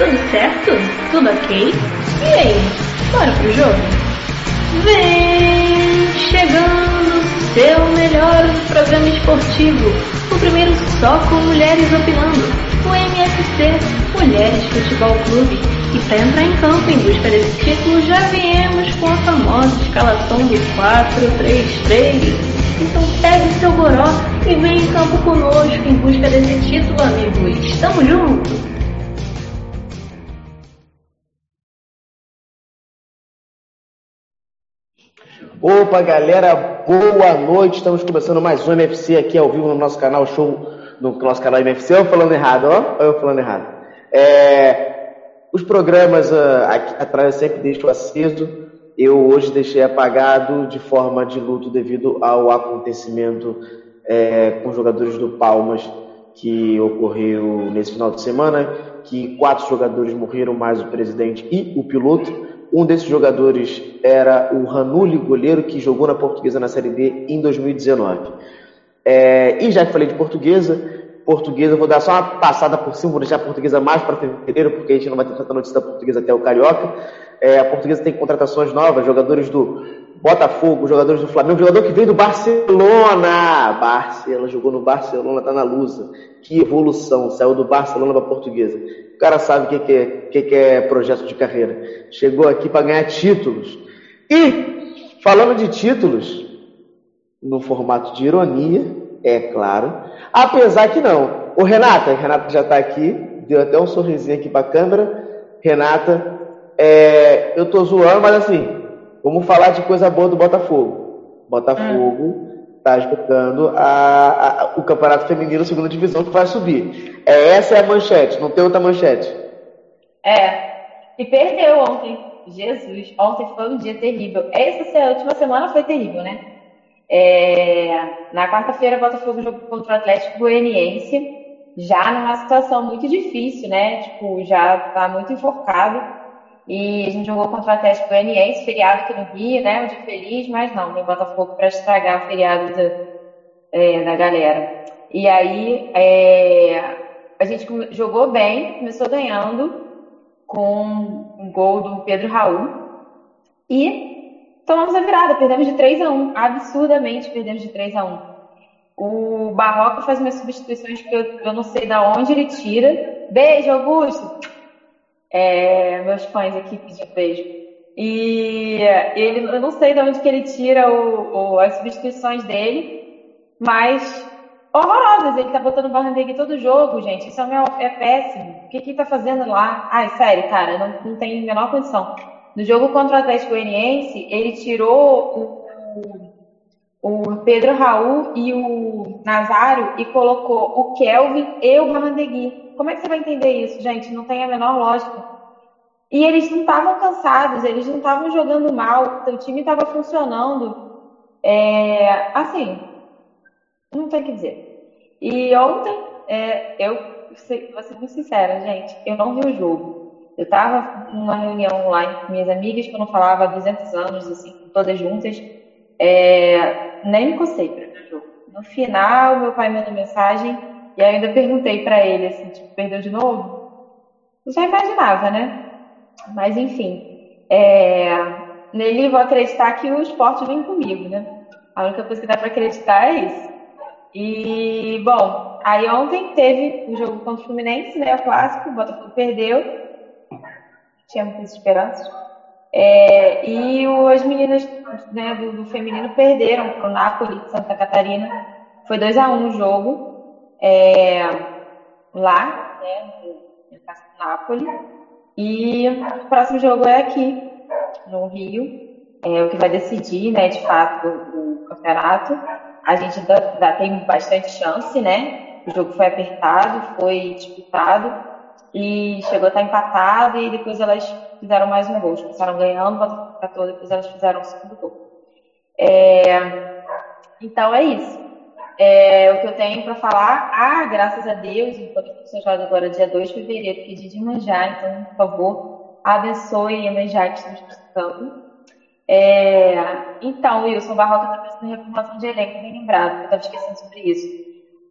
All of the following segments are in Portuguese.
Tudo certo? Tudo ok? E aí, bora pro jogo? Vem chegando seu melhor programa esportivo. O primeiro só com mulheres opinando. O MFC Mulheres Futebol Clube. E para entrar em campo em busca desse título, já viemos com a famosa escalação do 4-3-3. Então pegue seu goró e vem em campo conosco em busca desse título, amigos. Tamo junto! Opa, galera, boa noite. Estamos começando mais um MFC aqui ao vivo no nosso canal Show, no nosso canal MFC. Eu falando errado, ó, eu falando errado. É, os programas uh, aqui atrás eu sempre deixo aceso. Eu hoje deixei apagado de forma de luto devido ao acontecimento é, com os jogadores do Palmas que ocorreu nesse final de semana, que quatro jogadores morreram, mais o presidente e o piloto. Um desses jogadores era o Ranulli, goleiro, que jogou na Portuguesa na Série D em 2019. É, e já que falei de Portuguesa, Portuguesa, vou dar só uma passada por cima, vou deixar a Portuguesa mais para fevereiro, porque a gente não vai ter tanta notícia da Portuguesa até o Carioca. É, a Portuguesa tem contratações novas, jogadores do Botafogo, jogadores do Flamengo, jogador que veio do Barcelona. Barcelona, jogou no Barcelona, tá na Lusa. Que evolução, saiu do Barcelona para Portuguesa. O cara sabe o que, que, é, que, que é projeto de carreira. Chegou aqui para ganhar títulos. E, falando de títulos, no formato de ironia, é claro, apesar que não. O Renata, Renata já está aqui, deu até um sorrisinho aqui para a câmera. Renata, é, eu tô zoando, mas assim, Vamos falar de coisa boa do Botafogo. Botafogo está disputando a, a, o Campeonato Feminino Segunda Divisão que vai subir. É, essa é a manchete, não tem outra manchete. É. E perdeu ontem. Jesus, ontem foi um dia terrível. Essa última semana foi terrível, né? É, na quarta-feira, Botafogo jogou contra o Atlético Goianiense, já numa situação muito difícil, né? Tipo, já tá muito enforcado. E a gente jogou contra o Atlético Goianiense, feriado aqui no Rio, né? Um dia feliz, mas não, tem Botafogo para estragar o feriado da, é, da galera. E aí é, a gente jogou bem, começou ganhando com um gol do Pedro Raul. E tomamos a virada, perdemos de 3 a 1 absurdamente perdemos de 3 a 1 O Barroca faz umas substituições que eu, eu não sei de onde ele tira. Beijo, Augusto! É, meus fãs aqui pedindo beijo. E ele, eu não sei de onde que ele tira o, o, as substituições dele, mas horrorosas. Ele tá botando o todo jogo, gente. Isso é, é péssimo. O que que tá fazendo lá? Ai, sério, cara, não, não tem a menor condição. No jogo contra o Atlético Goianiense, ele tirou o, o, Pedro Raul e o Nazário e colocou o Kelvin e o Barrandegui. Como é que você vai entender isso, gente? Não tem a menor lógica. E eles não estavam cansados, eles não estavam jogando mal, o time estava funcionando. É, assim, não tem o que dizer. E ontem, é, eu vou ser muito sincera, gente, eu não vi o jogo. Eu estava numa reunião online com minhas amigas que eu não falava há 200 anos, assim, todas juntas. É, nem me cocei para ver o jogo. No final, meu pai mandou mensagem e ainda perguntei para ele, assim, tipo, perdeu de novo? Eu já imaginava, né? Mas enfim, é... nele vou acreditar que o esporte vem comigo, né? A única coisa que dá para acreditar é isso. E, bom, aí ontem teve o jogo contra o Fluminense, né? O clássico, o Botafogo perdeu. Tinha muitas esperanças. É, e as meninas né, do, do feminino perderam para o de Santa Catarina. Foi 2 a 1 um o jogo é, lá, né, no Nápoles. E o próximo jogo é aqui, no Rio, é o que vai decidir, né, de fato, o, o campeonato. A gente ainda, tem bastante chance, né? O jogo foi apertado, foi disputado e chegou a estar empatado e depois elas fizeram mais um gol. Começaram ganhando, empatou, depois elas fizeram o segundo gol. É, então é isso é, o que eu tenho para falar. Ah, graças a Deus, enquanto eu sou agora dia 2 de fevereiro, dia de manjar, então, por favor, abençoe a manjar que estamos precisando. É, então, Wilson Barroca está precisando de reformulação de elenco, bem lembrado, eu estava esquecendo sobre isso.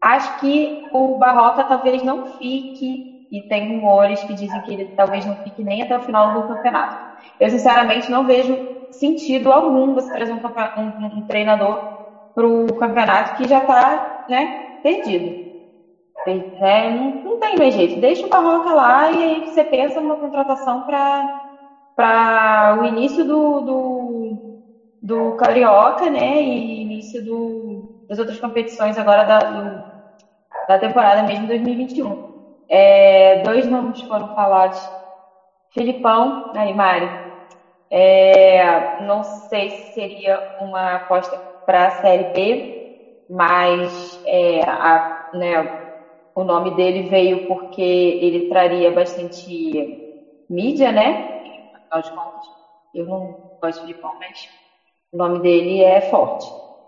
Acho que o Barroca talvez não fique e tem rumores que dizem que ele talvez não fique nem até o final do campeonato. Eu, sinceramente, não vejo sentido algum você trazer um, um, um treinador para o campeonato que já está né, perdido. É, não, não, tem mais jeito. Deixa o Barroca lá e aí você pensa numa contratação para o início do, do, do, Carioca, né? E início do, das outras competições agora da, do, da temporada mesmo 2021. É, dois nomes foram falados. Filipão, aí Mari. É, não sei se seria uma aposta para a Série B, mas é, a, né, o nome dele veio porque ele traria bastante mídia, né? Afinal de contas, eu não gosto de pão, mas o nome dele é forte.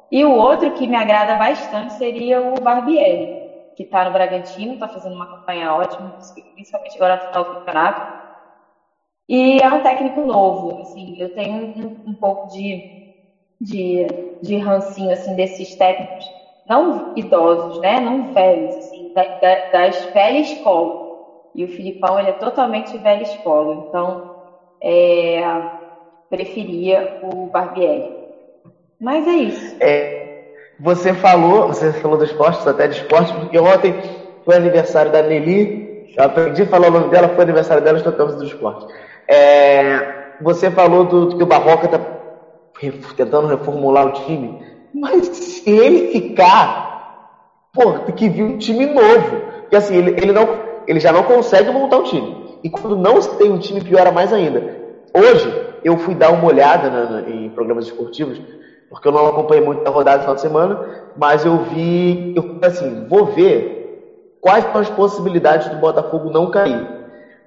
E o outro que me agrada bastante seria o Barbieri, que está no Bragantino, está fazendo uma campanha ótima, principalmente agora no final do campeonato. E é um técnico novo, assim, eu tenho um, um pouco de, de, de rancinho, assim, desses técnicos, não idosos, né, não velhos, assim, da, da, das velha escola. E o Filipão ele é totalmente velha escola. Então, é, preferia o Barbieri. Mas é isso. É, você falou, você falou dos esportes, até de esporte, porque ontem foi aniversário da Nelly. Eu aprendi a falar o nome dela, foi aniversário dela, estamos do esporte. É, você falou do, do que o Barroca está tentando reformular o time. Mas se ele ficar Pô, tem que vir um time novo. Porque assim, ele, ele, não, ele já não consegue montar um time. E quando não tem um time, piora mais ainda. Hoje, eu fui dar uma olhada em programas esportivos, porque eu não acompanhei muito a rodada no final de semana, mas eu vi, eu assim, vou ver quais são as possibilidades do Botafogo não cair.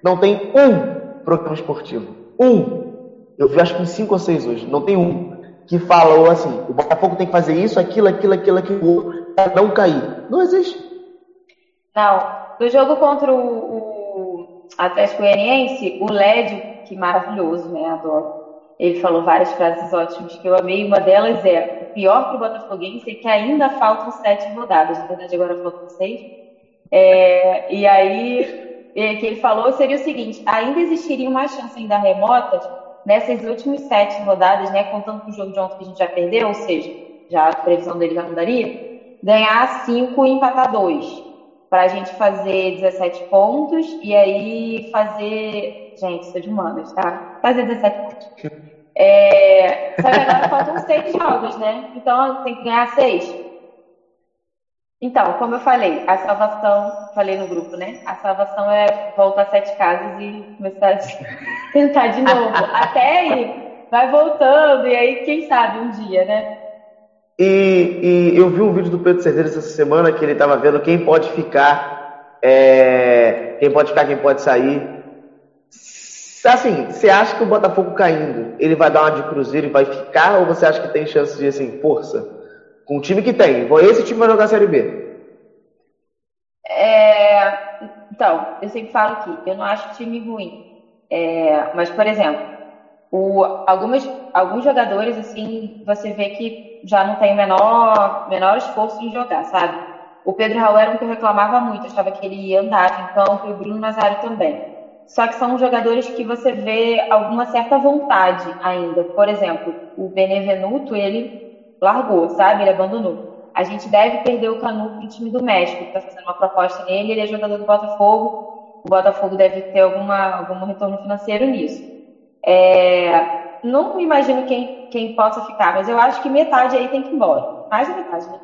Não tem um programa esportivo. Um. Eu vi acho que uns cinco ou seis hoje. Não tem um que falou assim: o Botafogo tem que fazer isso, aquilo, aquilo, aquilo, aquilo, para não cair. Não existe. Não. No jogo contra o, o Atlético Goianiense, o Lédio, que maravilhoso, né? Adoro. Ele falou várias frases ótimas que eu amei. Uma delas é: o pior para o Botafoguense é que ainda faltam sete rodadas. Na verdade, agora faltam seis. É, e aí, é, que ele falou seria o seguinte: ainda existiria uma chance ainda remota nessas últimas sete rodadas, né, contando com o jogo de ontem que a gente já perdeu, ou seja, já a previsão dele já não daria, ganhar 5 e empatar 2. Para a gente fazer 17 pontos e aí fazer. Gente, sou de humanas, tá? Fazer 17 pontos. É... Só que agora faltam 6 jogos, né? Então tem que ganhar 6. Então, como eu falei, a salvação, falei no grupo, né? A salvação é voltar sete casas e começar a tentar de novo. Até aí, vai voltando, e aí, quem sabe, um dia, né? E, e, eu vi um vídeo do Pedro Cerdeiros essa semana que ele estava vendo quem pode ficar, é, quem pode ficar, quem pode sair. Assim, você acha que o Botafogo caindo, ele vai dar uma de cruzeiro e vai ficar, ou você acha que tem chance de assim, força? Com o time que tem, esse time vai jogar a Série B. É, então, eu sempre falo aqui, eu não acho time ruim. É, mas, por exemplo, o, algumas, alguns jogadores, assim, você vê que já não tem o menor, menor esforço em jogar, sabe? O Pedro Raul era um que eu reclamava muito, achava que ele ia andar em campo e o Bruno Nazário também. Só que são jogadores que você vê alguma certa vontade ainda. Por exemplo, o Benevenuto, ele largou, sabe? Ele abandonou. A gente deve perder o Canu para o time do México, que está fazendo uma proposta nele, ele é jogador do Botafogo. O Botafogo deve ter alguma, algum retorno financeiro nisso. É, não imagino quem, quem possa ficar, mas eu acho que metade aí tem que ir embora. Mais da metade, né?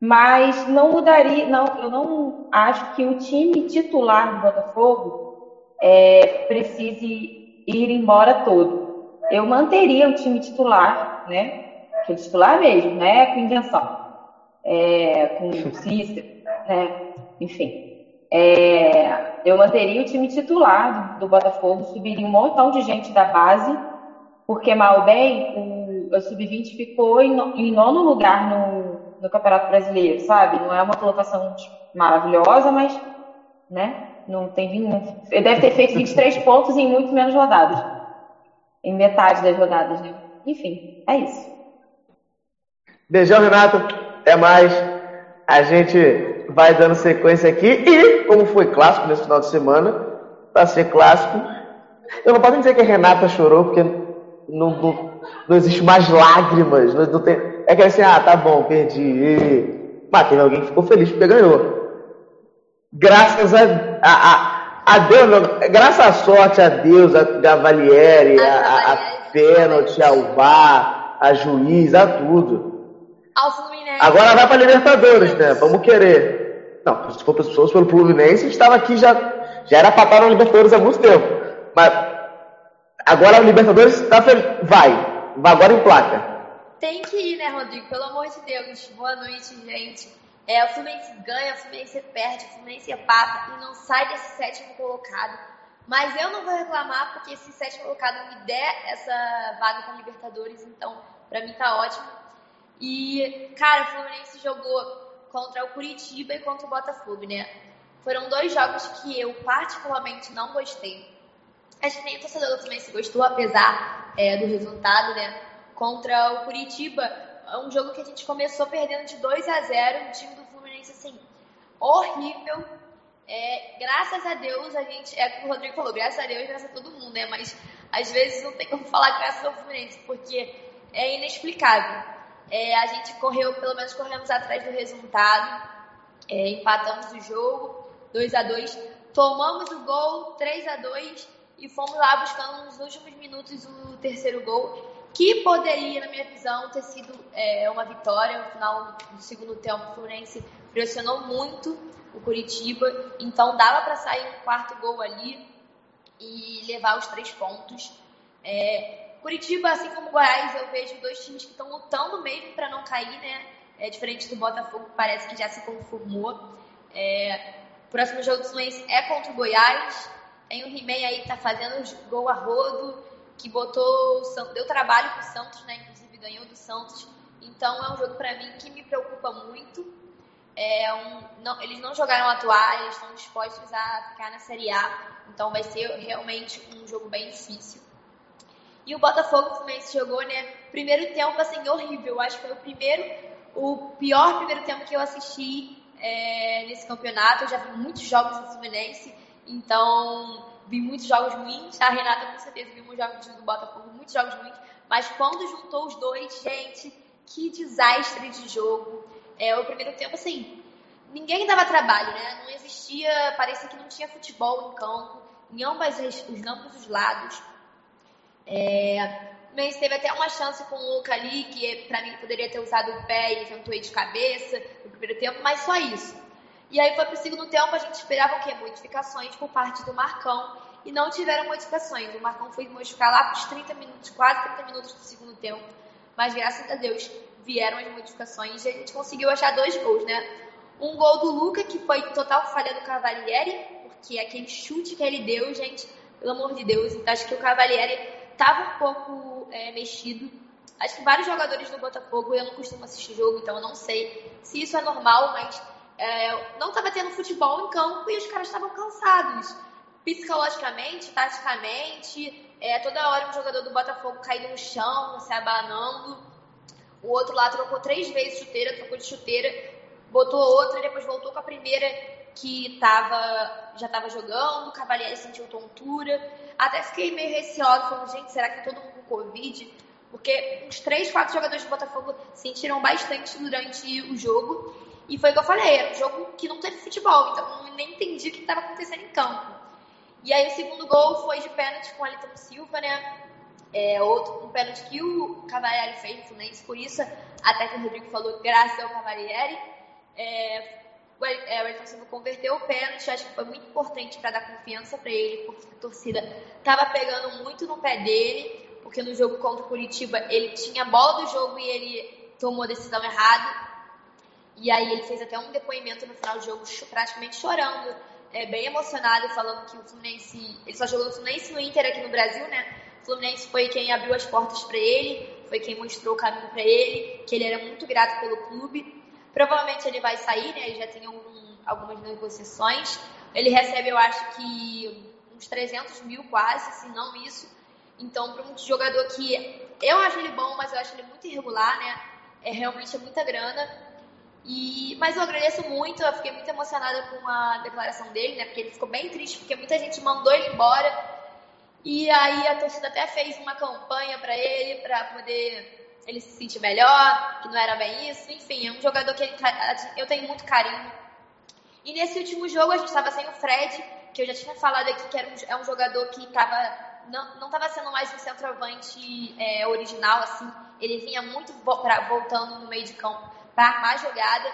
Mas não mudaria, não, eu não acho que o time titular do Botafogo é, precise ir embora todo. Eu manteria o time titular, né? Que é titular mesmo, né? Com invenção. É, com Cícero, né? Enfim. É, eu manteria o time titular do, Botafogo, subiria um montão de gente da base, porque mal bem o, o Sub-20 ficou em, em, nono lugar no, no Campeonato Brasileiro, sabe? Não é uma colocação tipo, maravilhosa, mas né? Não tem ele deve ter feito 23 pontos em muito menos rodadas. Em metade das rodadas, né? Enfim, é isso. Beijão, Renato. Até mais. A gente vai dando sequência aqui e, como foi clássico nesse final de semana, para ser clássico, eu não posso dizer que a Renata chorou, porque não, não, não existe mais lágrimas. Não, não tem, é que assim, ah, tá bom, perdi. Mas teve alguém que ficou feliz porque ganhou. Graças a, a, a, a Deus, não, graças à sorte, a Deus, a Gavalieri, a, a, a pênalti, ao VAR, a juiz, a tudo. Ao Fluminense. Agora vai para Libertadores, né? Vamos querer. Não, se for pessoas pelo Fluminense, estava aqui já, já era para estar na Libertadores há muito tempo. Mas agora a Libertadores tá, vai, vai agora em placa. Tem que ir, né, Rodrigo? Pelo amor de Deus. Boa noite, gente. É, o Fluminense ganha, o Fluminense perde, o Fluminense empata e não sai desse sétimo colocado. Mas eu não vou reclamar porque esse sétimo colocado me der essa vaga para Libertadores, então para mim tá ótimo. E, cara, o Fluminense jogou contra o Curitiba e contra o Botafogo, né? Foram dois jogos que eu particularmente não gostei. Acho que nem o torcedor do Fluminense gostou, apesar é, do resultado, né? Contra o Curitiba, é um jogo que a gente começou perdendo de 2 a 0 o time do Fluminense, assim, horrível. É, graças a Deus, a gente, é como o Rodrigo falou, graças a Deus, graças a todo mundo, né? Mas às vezes não tem como falar graças ao Fluminense, porque é inexplicável. É, a gente correu, pelo menos corremos atrás do resultado, é, empatamos o jogo, 2 a 2 tomamos o gol, 3 a 2 e fomos lá buscando nos últimos minutos o terceiro gol, que poderia, na minha visão, ter sido é, uma vitória. No final do segundo tempo, o Fluminense pressionou muito o Curitiba, então dava para sair um quarto gol ali e levar os três pontos. É, Curitiba, assim como Goiás, eu vejo dois times que estão lutando mesmo para não cair, né? É diferente do Botafogo, que parece que já se conformou. É, o próximo jogo do Fluminense é contra o Goiás. Tem o He-Man aí que tá fazendo gol a rodo, que botou deu trabalho pro Santos, né? Inclusive ganhou do Santos. Então é um jogo para mim que me preocupa muito. É um, não, eles não jogaram atuar, eles estão dispostos a ficar na Série A. Então vai ser realmente um jogo bem difícil. E o Botafogo Fluminense jogou, né? Primeiro tempo, assim, horrível. Acho que foi o primeiro, o pior primeiro tempo que eu assisti é, nesse campeonato. Eu já vi muitos jogos do Fluminense, então vi muitos jogos ruins. A Renata, com certeza, viu muitos jogos do Botafogo, muitos jogos ruins. Mas quando juntou os dois, gente, que desastre de jogo. É, o primeiro tempo, assim, ninguém dava trabalho, né? Não existia, parecia que não tinha futebol em campo, em ambas os ambos os lados. É, mas teve até uma chance com o Luca ali, que para mim poderia ter usado o pé e tentou ir de cabeça no primeiro tempo, mas só isso. E aí foi pro segundo tempo, a gente esperava o quê? Modificações por parte do Marcão. E não tiveram modificações. O Marcão foi modificar lá pros 30 minutos, quase 30 minutos do segundo tempo. Mas graças a Deus vieram as modificações e a gente conseguiu achar dois gols, né? Um gol do Luca, que foi total falha do Cavalieri, porque aquele chute que ele deu, gente, pelo amor de Deus, então acho que o Cavalieri estava um pouco é, mexido. Acho que vários jogadores do Botafogo, eu não costumo assistir jogo, então eu não sei se isso é normal, mas é, não estava tendo futebol em campo e os caras estavam cansados. Psicologicamente, taticamente, é, toda hora um jogador do Botafogo caído no chão, se abanando. O outro lá trocou três vezes chuteira, trocou de chuteira, botou outra depois voltou com a primeira que tava, já estava jogando, o Cavalieri sentiu tontura. Até fiquei meio receosa, falando, gente, será que é todo mundo com Covid? Porque uns três, quatro jogadores do Botafogo sentiram bastante durante o jogo. E foi o que eu falei, era um jogo que não teve futebol, então eu nem entendi o que estava acontecendo em campo. E aí o segundo gol foi de pênalti com o Silva, né? É, outro, um pênalti que o Cavalieri fez no Fluminense, por isso, até que o Rodrigo falou, graças ao Cavalieri. É, o Everton Silva converteu o pênalti, acho que foi muito importante para dar confiança para ele, porque a torcida estava pegando muito no pé dele, porque no jogo contra o Curitiba ele tinha a bola do jogo e ele tomou a decisão errada. E aí ele fez até um depoimento no final do jogo, praticamente chorando, é, bem emocionado, falando que o Fluminense, ele só jogou no Fluminense no Inter aqui no Brasil, né? O Fluminense foi quem abriu as portas para ele, foi quem mostrou o caminho para ele, que ele era muito grato pelo clube. Provavelmente ele vai sair, né? Ele já tem algum, algumas negociações. Ele recebe, eu acho que uns 300 mil quase, se não isso. Então, para um jogador que eu acho ele bom, mas eu acho ele muito irregular, né? É realmente é muita grana. E, mas eu agradeço muito, eu fiquei muito emocionada com a declaração dele, né? Porque ele ficou bem triste, porque muita gente mandou ele embora. E aí a torcida até fez uma campanha para ele, para poder ele se sentir melhor, que não era bem isso. Enfim, é um jogador que ele, eu tenho muito carinho. E nesse último jogo a gente estava sem o Fred, que eu já tinha falado aqui que era um, é um jogador que tava, não estava sendo mais um centroavante é, original, assim. Ele vinha muito pra, voltando no meio de campo para armar jogada.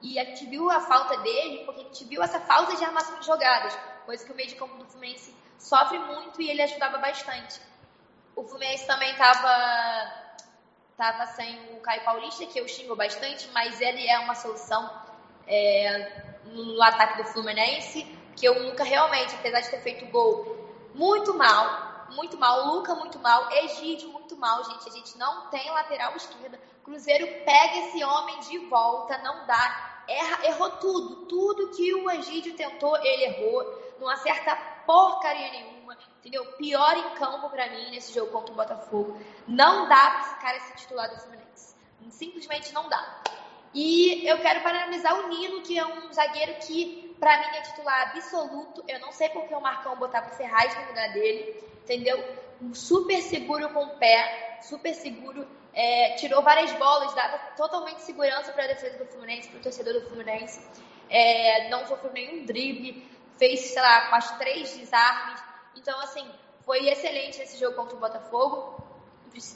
E a gente viu a falta dele, porque a gente viu essa falta de armação de jogadas, coisa que o meio de campo do Fluminense sofre muito e ele ajudava bastante. O Fluminense também estava tava sem o Caio Paulista, que eu xingo bastante, mas ele é uma solução é, no ataque do Fluminense, que eu nunca realmente, apesar de ter feito gol muito mal, muito mal, o Luca muito mal, Egídio muito mal, gente. A gente não tem lateral esquerda. Cruzeiro pega esse homem de volta, não dá. Erra, errou tudo. Tudo que o Egídio tentou, ele errou. Não acerta porcaria nenhuma. Entendeu? Pior em campo para mim nesse jogo contra o Botafogo. Não dá pra esse cara ser titular do Fluminense. Simplesmente não dá. E eu quero parabenizar o Nino, que é um zagueiro que, para mim, é titular absoluto. Eu não sei porque o Marcão botava o Ferraz no lugar dele, entendeu? Super seguro com o pé, super seguro. É, tirou várias bolas, dava totalmente segurança para a defesa do Fluminense, para o torcedor do Fluminense. É, não sofreu nenhum drible, fez, sei lá, quase três desarmes. Então, assim, foi excelente esse jogo contra o Botafogo.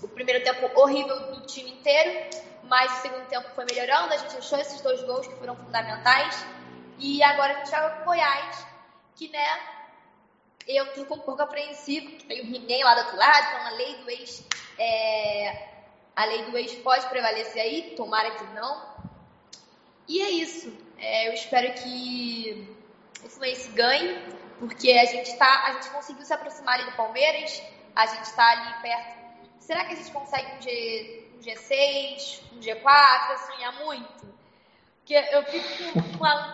O primeiro tempo horrível do time inteiro, mas o segundo tempo foi melhorando, a gente achou esses dois gols que foram fundamentais. E agora a gente joga com o Goiás, que, né, eu fico um pouco apreensivo, porque tem o He-Man lá do outro lado, então a lei do ex. É, a lei do ex pode prevalecer aí, tomara que não. E é isso. É, eu espero que o Fluminense ganhe, porque a gente tá, a gente conseguiu se aproximar ali do Palmeiras, a gente está ali perto. Será que a gente consegue um G, G6, um G4, assim, é muito. Porque eu fico com a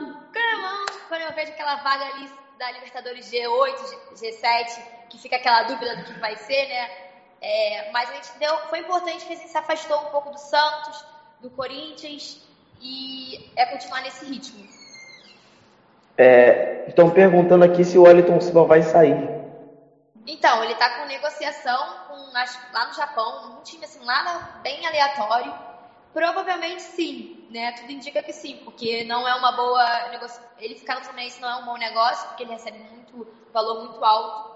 quando eu vejo aquela vaga ali da Libertadores G8, G7, que fica aquela dúvida do que vai ser, né? É, mas a gente deu, foi importante que a gente se afastou um pouco do Santos, do Corinthians e é continuar nesse ritmo. É, estão perguntando aqui se o Wellington Silva vai sair. Então, ele está com negociação com, lá no Japão, um time assim, lá bem aleatório. Provavelmente sim, né? Tudo indica que sim, porque não é uma boa negócio. Ele ficar no Fluminense não é um bom negócio, porque ele recebe muito valor muito alto.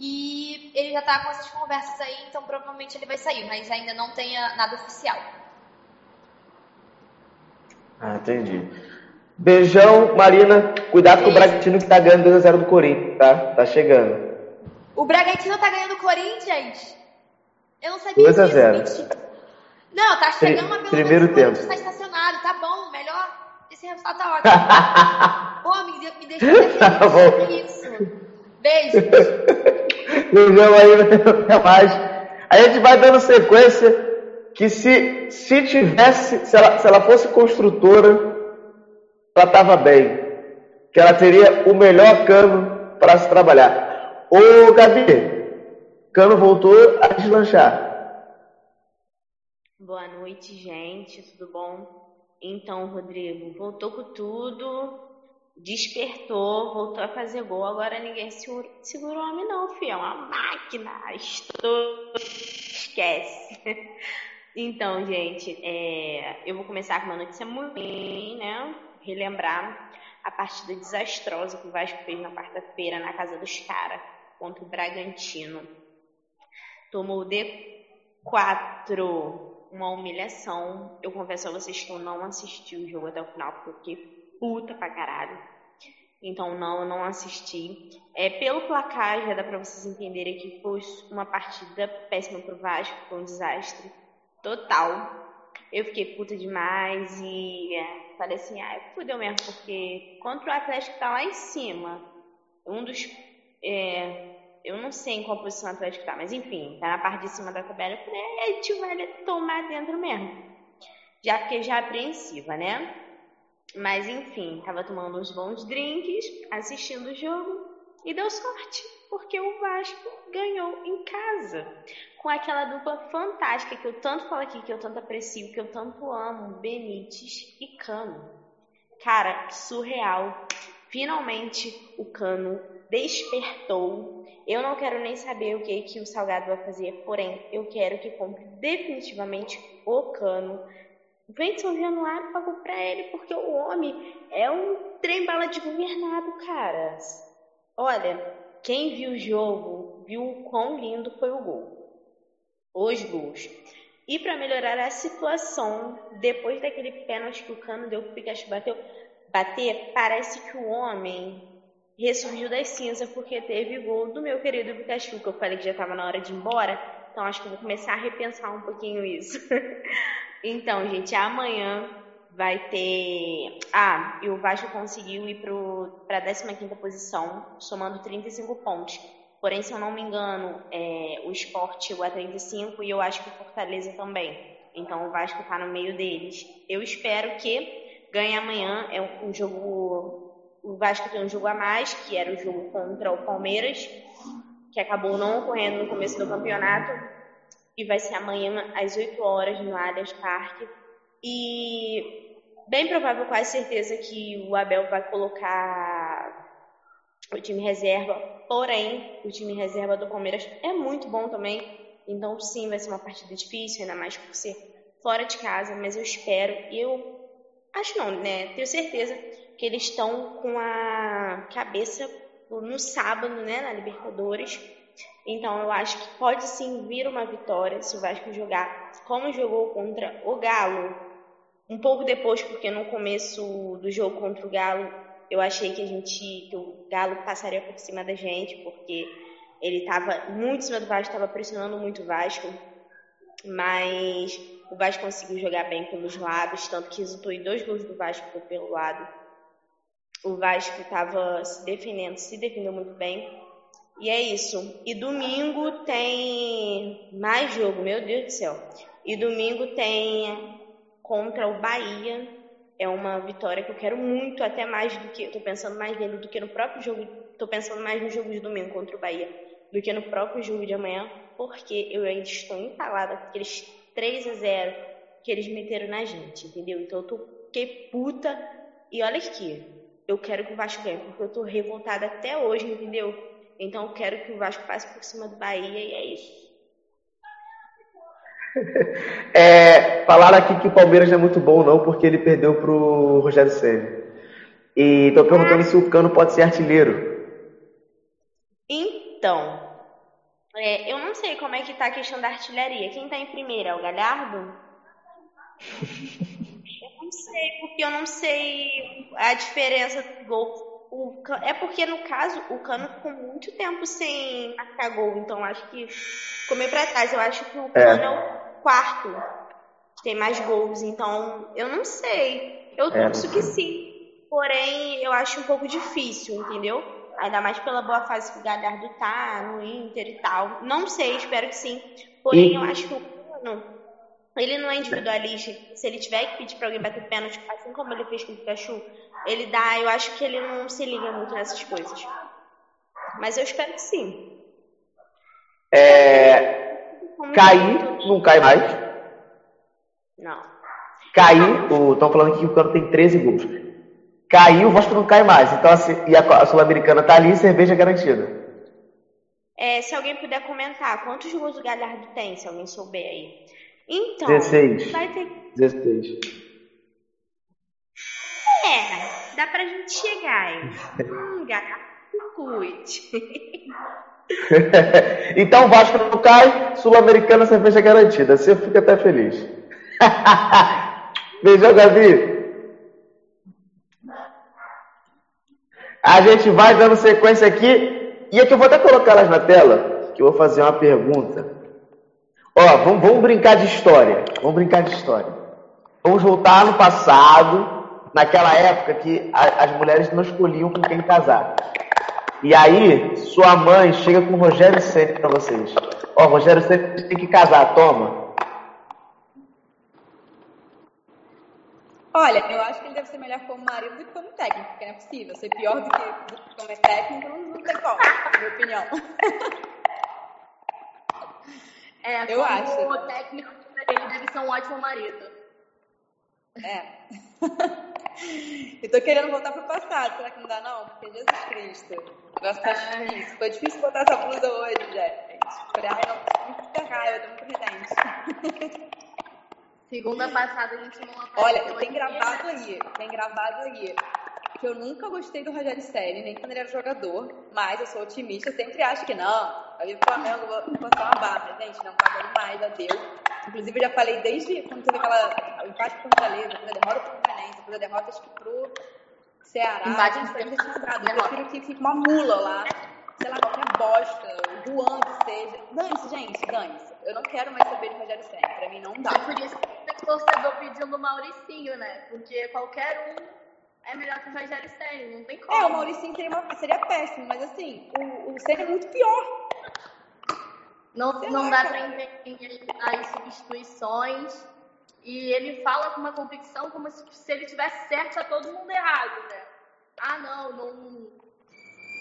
E ele já está com essas conversas aí, então provavelmente ele vai sair, mas ainda não tenha nada oficial. Ah, entendi. Beijão, Marina. Cuidado Beijo. com o Bragantino que tá ganhando 2x0 do Corinthians, tá? Tá chegando. O Bragantino tá ganhando o Corinthians? Eu não sabia 2 a 0. Não, tá chegando, mas pelo Primeiro menos tempo. tá estacionado. Tá bom, melhor. Esse resultado tá ótimo. Pô, me, me deixa tá isso. Beijo. Beijão aí, até mais. A gente vai dando sequência que se, se tivesse, se ela, se ela fosse construtora, ela tava bem. Que ela teria o melhor cano para se trabalhar. Ô, Gabi, Cano voltou a deslanchar. Boa noite, gente, tudo bom? Então, Rodrigo, voltou com tudo, despertou, voltou a fazer gol, agora ninguém segura, o homem não, filho, é uma máquina, estou... esquece. Então, gente, é... eu vou começar com uma notícia muito ruim, né? Relembrar a partida desastrosa que o Vasco fez na quarta-feira na casa dos caras contra o Bragantino. Tomou D4, uma humilhação. Eu confesso a vocês que eu não assisti o jogo até o final, porque eu fiquei puta pra caralho. Então, não, eu não assisti. É, pelo placar, já dá pra vocês entenderem que foi uma partida péssima pro Vasco, foi um desastre total. Eu fiquei puta demais e é, falei assim, ah, fudeu mesmo, porque contra o Atlético tá lá em cima, um dos é, eu não sei em qual posição o Atlético tá, mas enfim, tá na parte de cima da tabela. Eu falei, é, a gente vai tomar dentro mesmo. Já fiquei já apreensiva, né? Mas enfim, tava tomando uns bons drinks, assistindo o jogo E deu sorte, porque o Vasco ganhou em casa. Com aquela dupla fantástica que eu tanto falo aqui, que eu tanto aprecio, que eu tanto amo, Benítez e Cano. Cara, surreal. Finalmente o Cano despertou. Eu não quero nem saber o que, que o Salgado vai fazer, porém, eu quero que compre definitivamente o Cano. Vem de São Januário pagou pra ele, porque o homem é um trem bala de governado, caras. Olha, quem viu o jogo viu o quão lindo foi o gol. Os gols. E para melhorar a situação, depois daquele pênalti que o Cano deu que o Pikachu bateu, bater, parece que o homem ressurgiu das cinzas porque teve gol do meu querido Pikachu, que eu falei que já estava na hora de ir embora. Então acho que vou começar a repensar um pouquinho isso. então, gente, amanhã vai ter. Ah, e o Vasco conseguiu ir para a 15 posição, somando 35 pontos. Porém, se eu não me engano, é, o esporte chegou a 35 e eu acho que o Fortaleza também. Então o Vasco está no meio deles. Eu espero que ganhe amanhã. É um, um jogo. O Vasco tem um jogo a mais, que era o jogo contra o Palmeiras, que acabou não ocorrendo no começo do campeonato. E vai ser amanhã às 8 horas no Allianz Parque. E bem provável, quase certeza, que o Abel vai colocar o time reserva. Porém, o time reserva do Palmeiras é muito bom também. Então, sim, vai ser uma partida difícil, ainda mais por ser fora de casa. Mas eu espero, eu acho não, né? Tenho certeza que eles estão com a cabeça no sábado, né, na Libertadores. Então, eu acho que pode sim vir uma vitória se o Vasco jogar como jogou contra o Galo um pouco depois, porque no começo do jogo contra o Galo, eu achei que a gente, que o Galo passaria por cima da gente, porque ele estava muito em cima do Vasco, estava pressionando muito o Vasco, mas o Vasco conseguiu jogar bem pelos lados, tanto que resultou em dois gols do Vasco pelo lado. O Vasco estava se defendendo, se defendeu muito bem. E é isso. E domingo tem mais jogo, meu Deus do céu. E domingo tem contra o Bahia. É uma vitória que eu quero muito, até mais do que. Estou pensando mais nele do que no próprio jogo. Estou pensando mais no jogo de domingo contra o Bahia do que no próprio jogo de amanhã, porque eu ainda estou entalada com aqueles 3 a 0 que eles meteram na gente, entendeu? Então eu tô que puta. E olha aqui, eu quero que o Vasco ganhe, porque eu tô revoltada até hoje, entendeu? Então eu quero que o Vasco passe por cima do Bahia e é isso. É, falaram aqui que o Palmeiras não é muito bom, não, porque ele perdeu pro Rogério Senna. E tô perguntando se o Cano pode ser artilheiro. Então, é, eu não sei como é que tá a questão da artilharia. Quem tá em primeiro é o Galhardo? eu não sei, porque eu não sei a diferença do gol. O, é porque, no caso, o Cano ficou muito tempo sem marcar gol, então acho que meio pra trás. Eu acho que o é. Cano é, é o quarto que tem mais gols. Então, eu não sei. Eu é, torço que sim. Porém, eu acho um pouco difícil, entendeu? Ainda mais pela boa fase que o Galhardo tá no Inter e tal. Não sei, espero que sim. Porém, e... eu acho que o Cano, ele não é individualista. Se ele tiver que pedir pra alguém bater pênalti, assim como ele fez com o Pikachu, ele dá. Eu acho que ele não se liga muito nessas coisas. Mas eu espero que sim. É, Cair, não cai mais. Não. Cair, estão falando que o Cano tem 13 gols. Cair, o Vasco não cai mais. Então, assim, e a, a Sul-Americana tá ali, cerveja garantida. É, se alguém puder comentar, quantos gols o Galhardo tem, se alguém souber aí. Então, 16. vai ter. 16. É, dá pra gente chegar aí. hum, Galhardo, cuide. então Vasco não cai, Sul-Americana cerveja garantida. Assim eu fico até feliz. Beijão, Gabi. A gente vai dando sequência aqui. E aqui eu vou até colocar elas na tela, que eu vou fazer uma pergunta. Ó, vamos, vamos brincar de história. Vamos brincar de história. Vamos voltar no passado, naquela época que a, as mulheres não escolhiam com quem casar. E aí, sua mãe chega com o Rogério Ceni para vocês. Ó, Rogério Ceni tem que casar, toma. Olha, eu acho que ele deve ser melhor como marido do que como técnico, porque não é possível. Ser pior do que, do que como é técnico não, não tem como, na minha opinião. É, Eu como acho. técnico, ele deve ser um ótimo marido. É. eu tô querendo voltar pro passado, será que não dá não? Porque Jesus Cristo, o negócio tá difícil. Foi difícil botar essa blusa hoje, gente. Falei, ai não, muita raiva, tô muito redente. Segunda passada a gente não apareceu Olha, tem gravado aí, tem gravado aí que eu nunca gostei do Rogério Ceni, nem quando ele era jogador, mas eu sou otimista, eu sempre acho que não, vir pro Flamengo, eu vou forçar uma barra, gente, não pagou mais, deu. Inclusive, eu já falei desde quando teve aquela, o empate com o Fortaleza, depois a derrota pro Fluminense, depois a derrota acho que pro Ceará, Empate gente, eu já tinha dado, eu prefiro que fique uma mula lá, sei lá, qualquer bosta, o Juan que seja, dane-se, gente, dane-se. Eu não quero mais saber de Rogério Ceni, pra mim não dá. E por isso que tem torcedor pedindo o Mauricinho, né? Porque qualquer um é melhor que o Rogério Ceni, não tem como. É, o Mauricinho seria, uma- seria péssimo, mas assim, o, o Senna é muito pior. Não, Sei não lá, dá cara. pra entender as substituições. E ele fala com uma convicção como se, ele tivesse certo a todo mundo errado, né? Ah, não, não.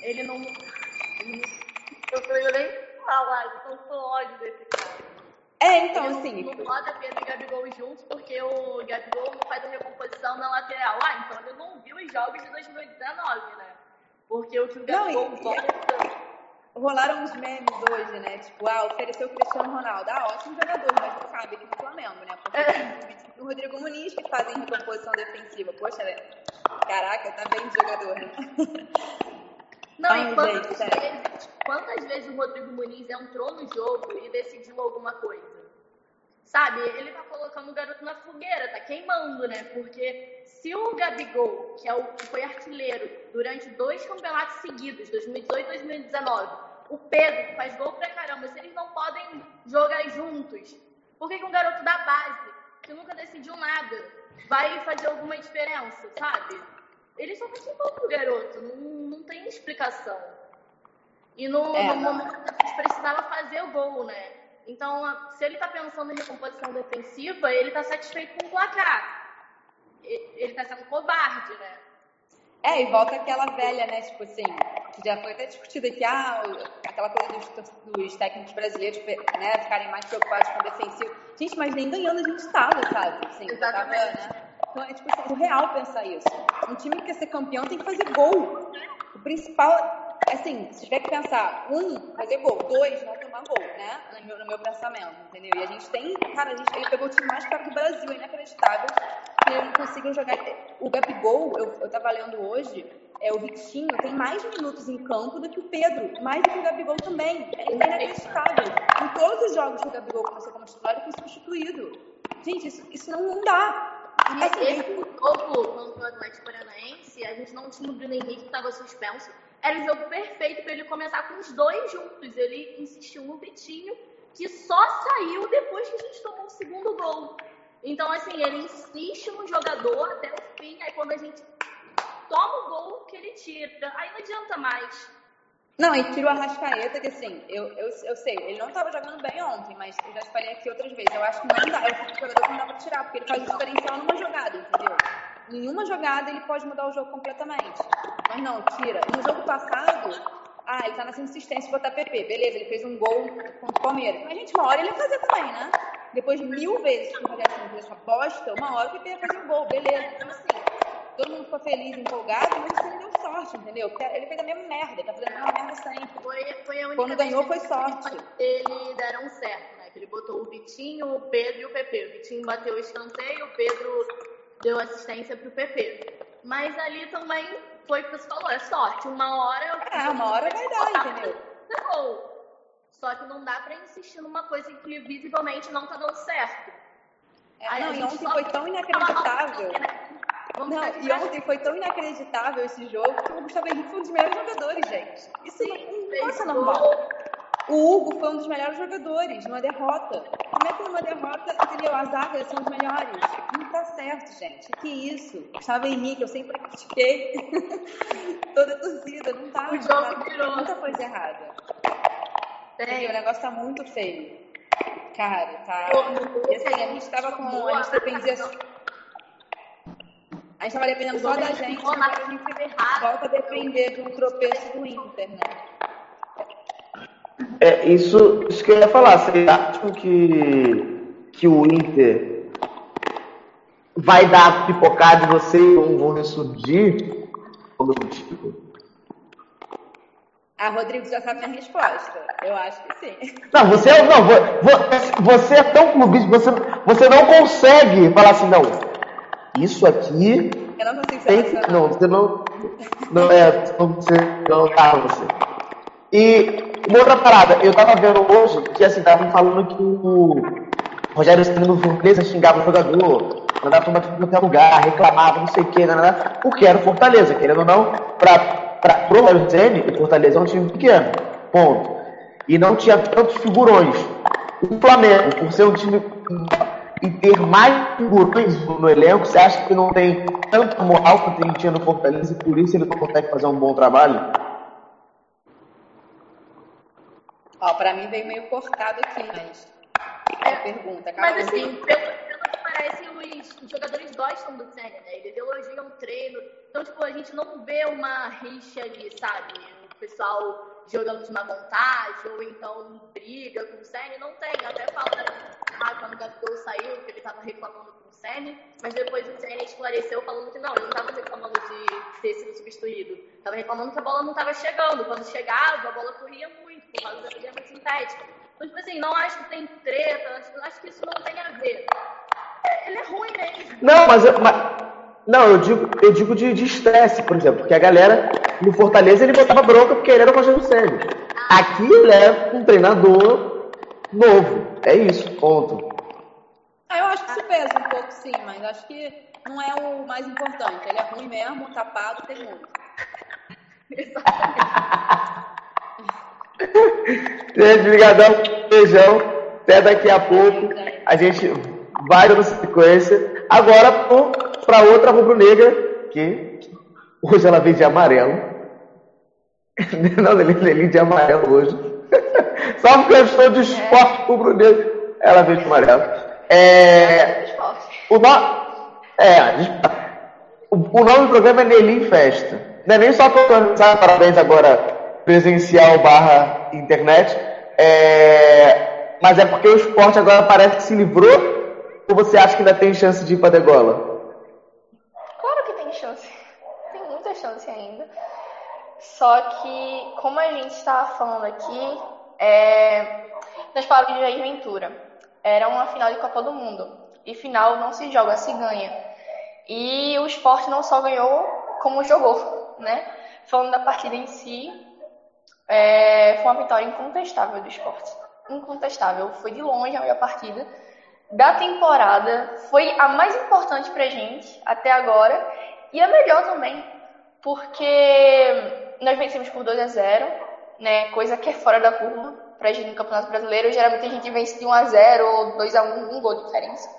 Ele não. não- Eu tô nem falar, eu tô com ódio desse cara. É, então, ele assim, não, não bota Pedro e Gabigol juntos porque o Gabigol não faz a recomposição na lateral. Ah, então ele não viu os jogos de 2019, né? Porque o que o Não, e- Gabigol e- volta. Rolaram uns memes hoje, né? Tipo, ah, ofereceu o Cristiano Ronaldo. Ah, ótimo jogador, mas não cabe aqui no Flamengo, né? Porque tem o Rodrigo Muniz que fazem recomposição defensiva. Poxa, né? Caraca, tá bem de jogador, né? Não, Ai, e quantas gente, vezes, quantas vezes o Rodrigo Muniz entrou no jogo e decidiu alguma coisa? Sabe, ele tá colocando o garoto na fogueira, tá queimando, né? Porque se o Gabigol, que é o que foi artilheiro durante dois campeonatos seguidos, 2018 e 2019, o Pedro, que faz gol pra caramba, se eles não podem jogar juntos, por que, que um garoto da base, que nunca decidiu nada, vai fazer alguma diferença, sabe? Ele só gol pro garoto, não, não tem explicação. E no, É, no momento que a gente precisava fazer o gol, né? Então, se ele tá pensando em recomposição defensiva, ele tá satisfeito com o placar. Ele tá sendo covarde, né? É, e volta aquela velha, né? Tipo assim, que já foi até discutida que, ah, aquela coisa dos, dos técnicos brasileiros, né, ficarem mais preocupados com o defensivo. Gente, mas nem ganhando a gente tava, sabe? Assim, já tava, Exatamente. né? Então, é tipo assim, surreal pensar isso. Um time que quer ser campeão tem que fazer gol. O principal, assim, se tiver que pensar, um, fazer gol, dois, não tomar gol, né? No meu, no meu pensamento, entendeu? E a gente tem, cara, a gente, ele pegou o time mais caro do Brasil, é inacreditável que ele não conseguiu jogar. O Gabigol, eu, eu tava lendo hoje, é, o Vitinho tem mais minutos em campo do que o Pedro, mais do que o Gabigol também. É inacreditável. Em todos os jogos que o Gabigol começou como titular, ele foi substituído. Gente, isso, isso não, não dá. E Assim, esse jogo contra o Atlético Paranaense, a gente não tinha o Bruno Henrique que estava suspenso. Era o jogo perfeito para ele começar com os dois juntos. Ele insistiu no Vitinho, que só saiu depois que a gente tomou o segundo gol. Então, assim, ele insiste no jogador até o fim. Aí, quando a gente toma o gol, que ele tira. Aí não adianta mais. Não, e tira o Arrascaeta, que assim, eu, eu, eu sei, ele não estava jogando bem ontem, mas eu já falei aqui outras vezes. Eu acho que não dá, é o jogador que não dá pra tirar, porque ele faz o diferencial numa jogada, entendeu? Em uma jogada ele pode mudar o jogo completamente. Mas não, tira. No jogo passado, ah, ele tá nessa insistência de botar PP. Beleza, ele fez um gol contra o Palmeiras. Mas, gente, uma hora ele ia fazer também, né? Depois de mil vezes que o Rogério Ceni fez essa bosta, uma hora o PP ia fazer um gol, beleza. Então, assim, todo mundo ficou feliz, empolgado, mas Ceni deu sorte, entendeu? Porque ele fez a mesma merda, ele tá fazendo a mesma merda sempre. Foi, foi a única Quando ganhou, foi sorte. Ele deram certo, né? Que ele botou o Vitinho, o Pedro e o PP. O Vitinho bateu o escanteio, o Pedro deu assistência pro PP. Mas ali também foi o que você falou, é sorte. Uma hora. É, uma hora vai dar, entendeu? É gol. Só que não dá pra insistir numa coisa que visivelmente não tá dando certo. É, Aí não, e ontem foi tão inacreditável. Vamos Não, e ontem foi tão inacreditável esse jogo que o Gustavo Henrique foi um dos melhores jogadores, gente. Isso não, não pode ser normal. O Hugo foi um dos melhores jogadores numa derrota. Como é que numa derrota, entendeu? As áreas são os melhores. Não tá certo, gente. Que isso? Gustavo Henrique, eu sempre critiquei. Toda a torcida, não tá. O jogo virou. Muita coisa errada. Tem. O negócio tá muito feio. Cara, tá. E assim, a gente tava com. A gente dependia. A gente tava dependendo só da gente volta a depender de um tropeço do Inter, né? É, isso, isso que eu ia falar. Vocês acham que, que o Inter vai dar pipocada de vocês e vão, vão ressurgir? Tipo? Ah, Rodrigo já sabe a resposta. Eu acho que sim. Não, você, é- não, vo- vo- você é tão clubista, você, você não consegue falar assim, não. Isso aqui Eu não consigo tem, selecionar. não, você não, não é, você não tá você. E uma outra parada, eu tava vendo hoje que assim, estavam falando que o Rogério Ceni no Fortaleza xingava o jogador, mandava tomar tudo em qualquer lugar, reclamava, não sei o que, nada, porque era o Fortaleza, querendo ou não, pra, pra, pro Rogério Ceni, o Fortaleza é um time pequeno, ponto. E não tinha tantos figurões. O Flamengo, por ser um time e ter mais figurões no, elenco, você acha que não tem tanta moral quanto ele tinha no Fortaleza e por isso ele não consegue fazer um bom trabalho? Ó, pra mim veio meio cortado aqui, mas. É a pergunta. Mas Carol, assim, pelo, pelo que parece, os, os jogadores gostam do Senna, né? Eles elogiam o treino. Então, tipo, a gente não vê uma rixa ali, sabe? O pessoal jogando de má vontade, ou então briga com o Senna. Não tem. Até fala ah, quando o Gabigol saiu, que ele tava reclamando Senna. Mas depois o Senna esclareceu falando que não, ele não tava reclamando de ter sido substituído. Tava reclamando que a bola não tava chegando. Quando chegava, a bola corria muito, por causa da grama sintética. Então, tipo assim, não acho que tem treta, acho, acho que isso não tem a ver. Ele é ruim mesmo. Não, mas, eu- mas- não, eu digo, eu digo de estresse, por exemplo, porque a galera no Fortaleza ele botava bronca porque ele era o Rogério Ceni. Aqui ele é um treinador novo, é isso, ponto. Ah, eu acho que isso pesa um pouco, sim, mas acho que não é o mais importante. Ele é ruim mesmo, tapado, tem muito. Gente, brigadão, beijão, até daqui a pouco. A gente vai dando sequência. Agora para outra rubro-negra, que hoje ela vem de amarelo. Não, ele de amarelo hoje. Só porque eu estou de esporte rubro-negro, ela vem de amarelo. É, o, no... é, o, nome do programa é Nelim Festa. Não é nem só para organizar parabéns agora presencial barra internet, é, mas é porque o esporte agora parece que se livrou ou você acha que ainda tem chance de ir para degola? Claro que tem chance. Tem muita chance ainda. Só que, como a gente estava falando aqui, é, nas palavras de Jair Ventura, era uma final de Copa do Mundo. E final não se joga, se ganha. E o esporte não só ganhou, como jogou, né? Falando da partida em si, é, foi uma vitória incontestável do esporte. Incontestável. Foi de longe a melhor partida da temporada. Foi a mais importante pra gente até agora. E a melhor também. Porque nós vencemos por 2 a 0 né? Coisa que é fora da curva pra gente no Campeonato Brasileiro. Geralmente a gente vence de 1 a 0 ou 2 a 1 um gol de diferença.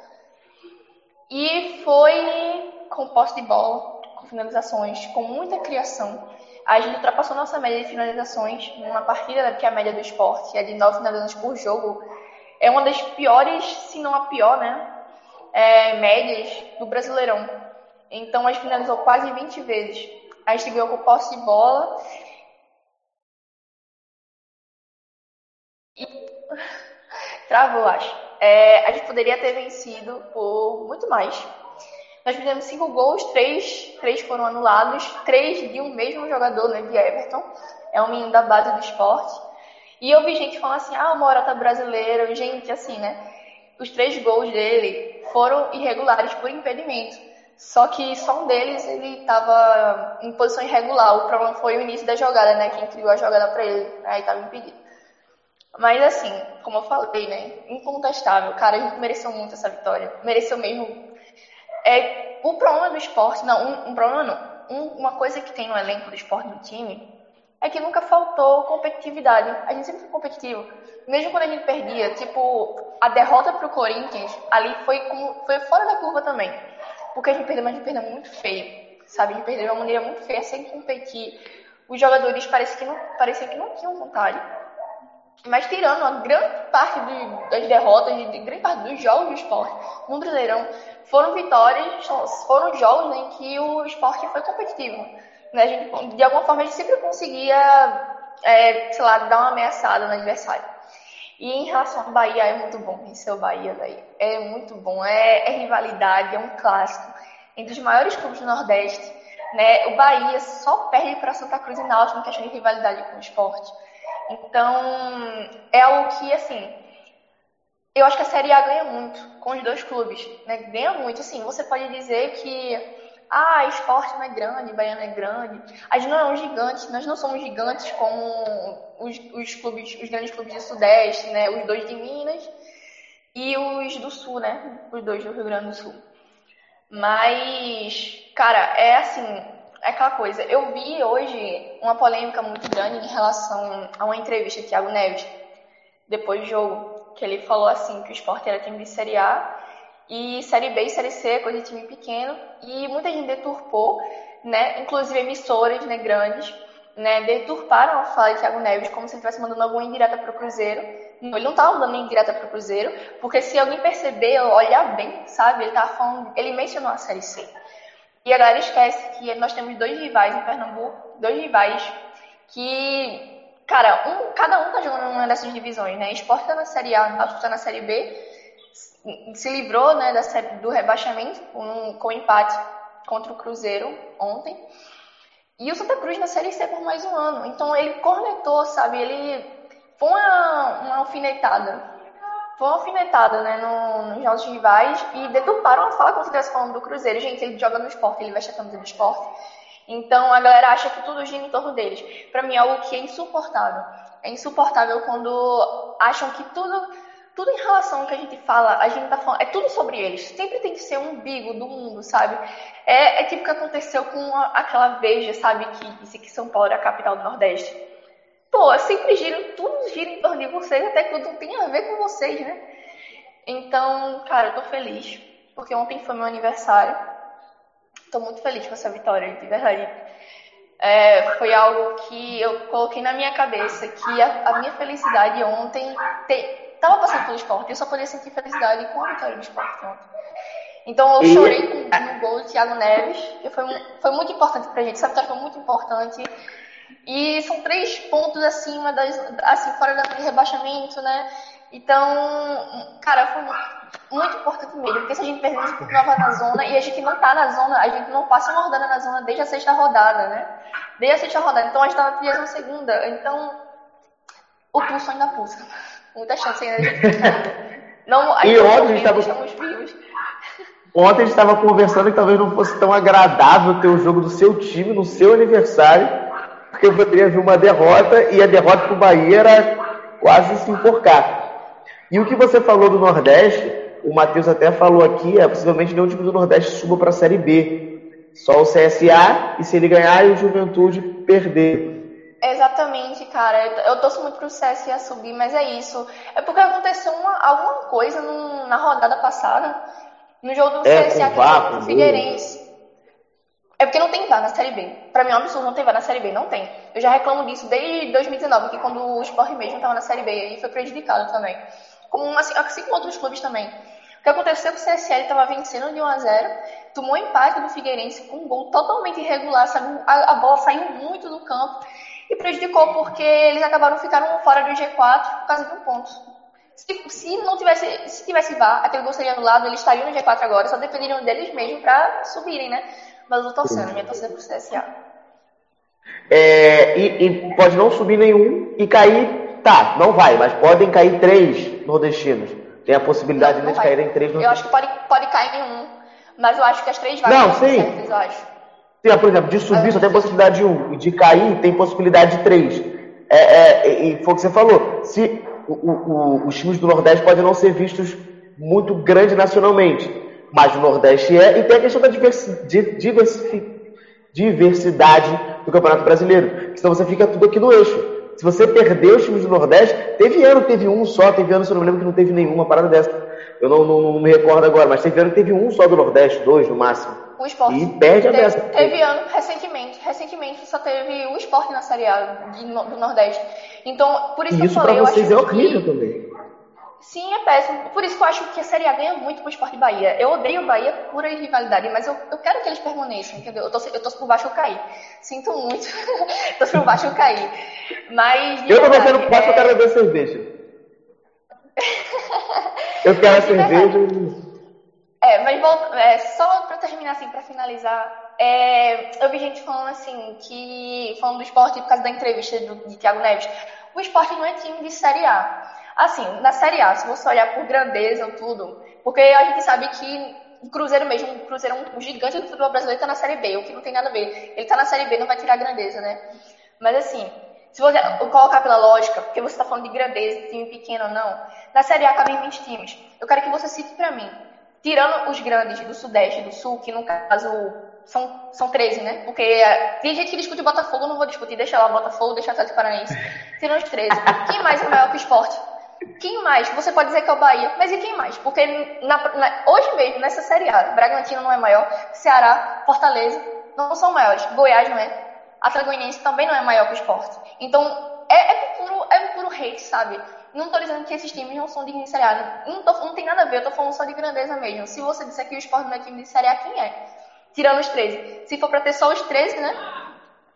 E foi com posse de bola, com finalizações, com muita criação. A gente ultrapassou nossa média de finalizações numa partida, que é a média do esporte é de 9 finalizações por jogo. É uma das piores, se não a pior, né? é, médias do Brasileirão. Então a gente finalizou quase 20 vezes. A gente ganhou com posse de bola. Travou, acho. É, a gente poderia ter vencido por muito mais. Nós fizemos cinco gols, três, três foram anulados, três de um mesmo jogador, né, de Everton. É um menino da base do esporte. E eu vi gente falando assim, ah, o Morata brasileiro. Gente, assim, né? Os três gols dele foram irregulares por impedimento. Só que só um deles ele estava em posição irregular. O problema foi o início da jogada, né? Quem criou a jogada para ele, aí estava impedido. Mas assim, como eu falei, né? Incontestável. Cara, a gente mereceu muito essa vitória. Mereceu mesmo. É, o problema do esporte, não, um, um problema não. Um, uma coisa que tem no elenco do esporte do time é que nunca faltou competitividade. A gente sempre foi competitivo. Mesmo quando a gente perdia, tipo, a derrota pro Corinthians ali foi como foi fora da curva também. Porque a gente perdeu, mas a gente perdeu muito feio. Sabe? A gente perdeu de uma maneira muito feia, sem competir. Os jogadores que não, pareciam que não tinham vontade. Mas tirando a grande parte das derrotas, de, grande parte dos jogos do esporte no Brasileirão, foram vitórias, foram jogos em que o esporte foi competitivo. Né? Gente, de alguma forma a gente sempre conseguia, é, sei lá, dar uma ameaçada no adversário. E em relação ao Bahia, é muito bom vencer o Bahia, daí. É muito bom. É, é, rivalidade, é um clássico. Entre os maiores clubes do Nordeste, né? O Bahia só perde para Santa Cruz e Náutico em questão de rivalidade com o esporte. Então, é algo que, assim, eu acho que a Série A ganha muito com os dois clubes, né? Ganha muito, assim, você pode dizer que ah, esporte não é grande, Bahia não é grande. A gente não é um gigante, nós não somos gigantes como os, os clubes, os grandes clubes do Sudeste, né? Os dois de Minas e os do Sul, né? Os dois do Rio Grande do Sul. Mas, cara, é assim, é aquela coisa. Eu vi hoje uma polêmica muito grande em relação a uma entrevista de Thiago Neves, depois do jogo, que ele falou assim que o esporte era time de Série A e Série B e Série C, coisa de time pequeno, e muita gente deturpou, né, inclusive emissoras né, grandes, né, deturparam a fala de Thiago Neves como se ele estivesse mandando alguma indireta para o Cruzeiro. Não, ele não estava mandando indireta para o Cruzeiro, porque se alguém perceber, olhar bem, sabe, ele tava falando, ele mencionou a Série C. E a galera esquece que nós temos dois rivais em Pernambuco, dois rivais que, cara, um, cada um tá jogando numa dessas divisões, né? Esporte tá na Série A, Náutico tá na Série B, se livrou, né, da série, do rebaixamento com, com empate contra o Cruzeiro ontem. E o Santa Cruz na Série C por mais um ano. Então ele cornetou, sabe? Ele foi uma, uma alfinetada foi uma alfinetada né, no, nos nossos rivais e deturparam a fala como se estivesse falando do Cruzeiro. Gente, ele joga no esporte, ele veste a camisa do esporte. Então a galera acha que tudo gira em torno deles. Para mim é algo que é insuportável. É insuportável quando acham que tudo, tudo em relação ao que a gente fala, a gente tá falando, é tudo sobre eles. Sempre tem que ser um umbigo do mundo, sabe? É, é tipo o que aconteceu com a, aquela Veja, sabe, que disse que São Paulo era a capital do Nordeste pô, sempre gira, tudo gira em torno de vocês, até que tudo tem a ver com vocês, né? Então, cara, eu tô feliz, porque ontem foi meu aniversário. Tô muito feliz com essa vitória, de verdade. É, foi algo que eu coloquei na minha cabeça, que a, a minha felicidade ontem te, tava passando pelo esporte, eu só podia sentir felicidade com a vitória do esporte ontem. Então eu chorei com, no gol do Thiago Neves, que foi, foi muito importante pra gente, essa vitória foi muito importante. E são três pontos acima das, assim, fora da rebaixamento, né? Então, cara, foi muito importante mesmo, porque se a gente perder, a gente continuava na zona, e a gente não tá na zona, a gente não passa uma rodada na zona desde a sexta rodada, né? Desde a sexta rodada, então a gente tá na 32 segunda, então o pulso ainda pulsa. Muita chance ainda de a gente não, a e ontem a gente estava vivos. Ontem a gente estava conversando que talvez não fosse tão agradável ter o jogo do seu time no seu aniversário porque eu poderia vir uma derrota e a derrota para o Bahia era quase se enforcar. E o que você falou do Nordeste, o Matheus até falou aqui, é possivelmente nenhum time do Nordeste suba para a Série B. Só o CSA, e se ele ganhar, e o Juventude perder. Exatamente, cara. Eu torço muito pro CSA subir, mas é isso. É porque aconteceu uma, alguma coisa no, na rodada passada, no jogo do é, CSA com o Figueirense. É porque não tem VAR na Série B. Pra mim é um absurdo não ter VAR na Série B. Não tem. Eu já reclamo disso desde 2019, que quando o Sport mesmo estava na Série B e foi prejudicado também. Como, assim, assim como outros clubes também. O que aconteceu com o CSL estava vencendo de 1 a 0 tomou empate do Figueirense com um gol totalmente irregular, sabe? A, a bola saiu muito do campo e prejudicou porque eles acabaram ficando fora do G4 por causa de um ponto. Se, se não tivesse, se tivesse VAR, aquele gol seria anulado, eles estariam no G4 agora, só dependeriam deles mesmo para subirem, né? Mas eu tô torcendo, minha torcida pro CSA. É, e, e, pode não subir nenhum e cair, tá, não vai, mas podem cair três nordestinos. Tem a possibilidade de eles caírem três nordestinos. Eu acho que pode, pode cair nenhum, mas eu acho que as três vagas não, sim. Certas, eu acho. Sim, por exemplo, de subir só tem possibilidade de um, e de cair tem possibilidade de três. É, é, e foi o que você falou, se o, o, os times do Nordeste podem não ser vistos muito grande nacionalmente, mas o Nordeste é, e tem a questão da diversidade do Campeonato Brasileiro, senão você fica tudo aqui no eixo. Se você perder os times do Nordeste, teve ano que teve um só, teve ano, se eu não me lembro, que não teve nenhuma parada dessa. Eu não, não, não me recordo agora, mas teve ano que teve um só do Nordeste, dois no máximo. O esporte. E perde a teve, dessa. teve ano, recentemente, recentemente só teve o esporte na Série A do Nordeste. Então, por isso E que eu isso pra falei, eu vocês é horrível que... também. Sim, é péssimo. Por isso que eu acho que a Série A ganha muito pro Esporte Bahia. Eu odeio o Bahia por rivalidade, mas eu, eu quero que eles permaneçam, entendeu? Eu torço, eu torço por baixo eu cair. Sinto muito. torço por baixo eu cair. Mas. Eu tô verdade, batendo quatro, eu é- quero beber cerveja. Eu quero cerveja. É, mas volta, é, só pra terminar, assim, pra finalizar, é, eu vi gente falando assim, que, falando do esporte por causa da entrevista do, de Thiago Neves, o esporte não é time de Série A. Assim, na Série A, se você olhar por grandeza ou tudo, porque a gente sabe que o Cruzeiro mesmo, o Cruzeiro é um, gigante do futebol brasileiro, tá na Série B, o que não tem nada a ver. Ele tá na Série B, não vai tirar grandeza, né? Mas assim, se você colocar pela lógica, porque você está falando de grandeza, de time pequeno ou não, na Série A cabem 20 times. Eu quero que você cite pra mim, tirando os grandes do Sudeste e do Sul, que no caso são, são 13, né? Porque é, tem gente que discute o Botafogo, eu não vou discutir, deixa lá o Botafogo, deixa o Atlético Paranaense. Tirando os 13. Quem mais é maior que o esporte? Quem mais? Você pode dizer que é o Bahia, mas e quem mais? Porque na- na- hoje mesmo, nessa Série A, Bragantino não é maior, Ceará, Fortaleza não são maiores, Goiás não é, Atlético Goianiense também não é maior que o esporte. Então, é, é, puro, é puro hate, sabe? Não tô dizendo que esses times não são dignos de Série A, não, tô- não tem nada a ver, eu tô falando só de grandeza mesmo. Se você disser que o esporte não é time de Série A, quem é? Tirando os 13. Se for pra ter só os 13, né?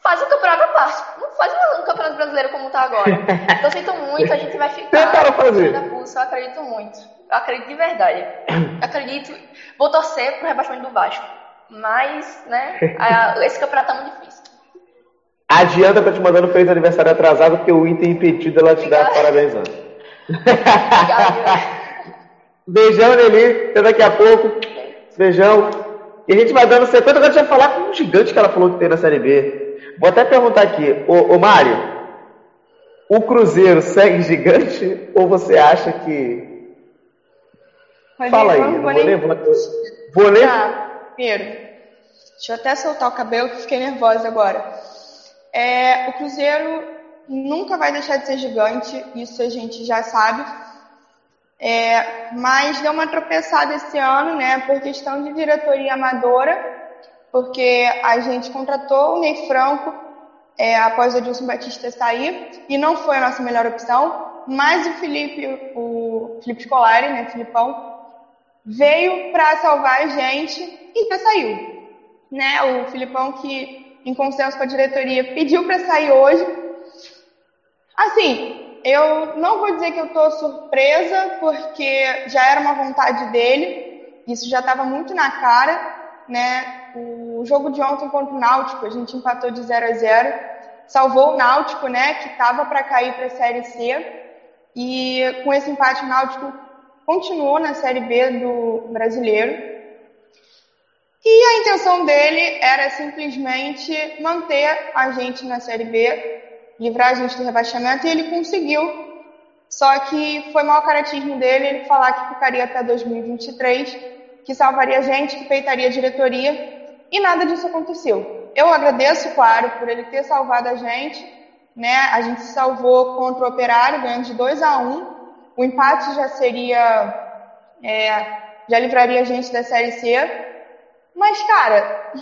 Faz um campeonato à parte. Não faz um, campeonato brasileiro como tá agora. Então, eu sinto muito, a gente vai ficar. Tentaram fazer. da pulso, eu acredito muito. Eu acredito de verdade. Eu acredito. Vou torcer pro rebaixamento do Vasco. Mas, né? a- esse campeonato tá muito difícil. Adianta tá te mandando feliz aniversário atrasado, porque o Inter impedido ela te dar Obrigada. parabéns antes. Beijão, Nelly. Até daqui a pouco. Beijão. E a gente vai dando sequência. Agora a gente vai falar com um gigante que ela falou que tem na Série B. Vou até perguntar aqui. Ô, ô Mário, o Cruzeiro segue gigante ou você acha que... Fala aí. Não vou nem- ler, vou, vou ler. Tá, primeiro, deixa eu até soltar o cabelo que fiquei nervosa agora. É, o Cruzeiro nunca vai deixar de ser gigante, isso a gente já sabe. É, mas deu uma tropeçada esse ano, né, por questão de diretoria amadora, porque a gente contratou o Ney Franco é, após o Edilson Batista sair, e não foi a nossa melhor opção, mas o Felipe, o Felipe Scolari, né, Filipão, veio para salvar a gente e já saiu. Né? O Filipão que, em consenso com a diretoria, pediu para sair hoje. Assim, eu não vou dizer que eu estou surpresa, porque já era uma vontade dele, isso já estava muito na cara, né? O jogo de ontem contra o Náutico, a gente empatou de 0 a 0, salvou o Náutico, né? Que estava para cair para a Série C, e com esse empate o Náutico continuou na Série B do brasileiro. E a intenção dele era simplesmente manter a gente na Série B, livrar a gente do rebaixamento, e ele conseguiu. Só que foi mau caratismo dele ele falar que ficaria até 2023, que salvaria a gente, que peitaria a diretoria, e nada disso aconteceu. Eu agradeço, claro, por ele ter salvado a gente, né? A gente se salvou contra o Operário, ganhando de 2 a 1 o empate já seria. é, já livraria a gente da Série C. Mas, cara,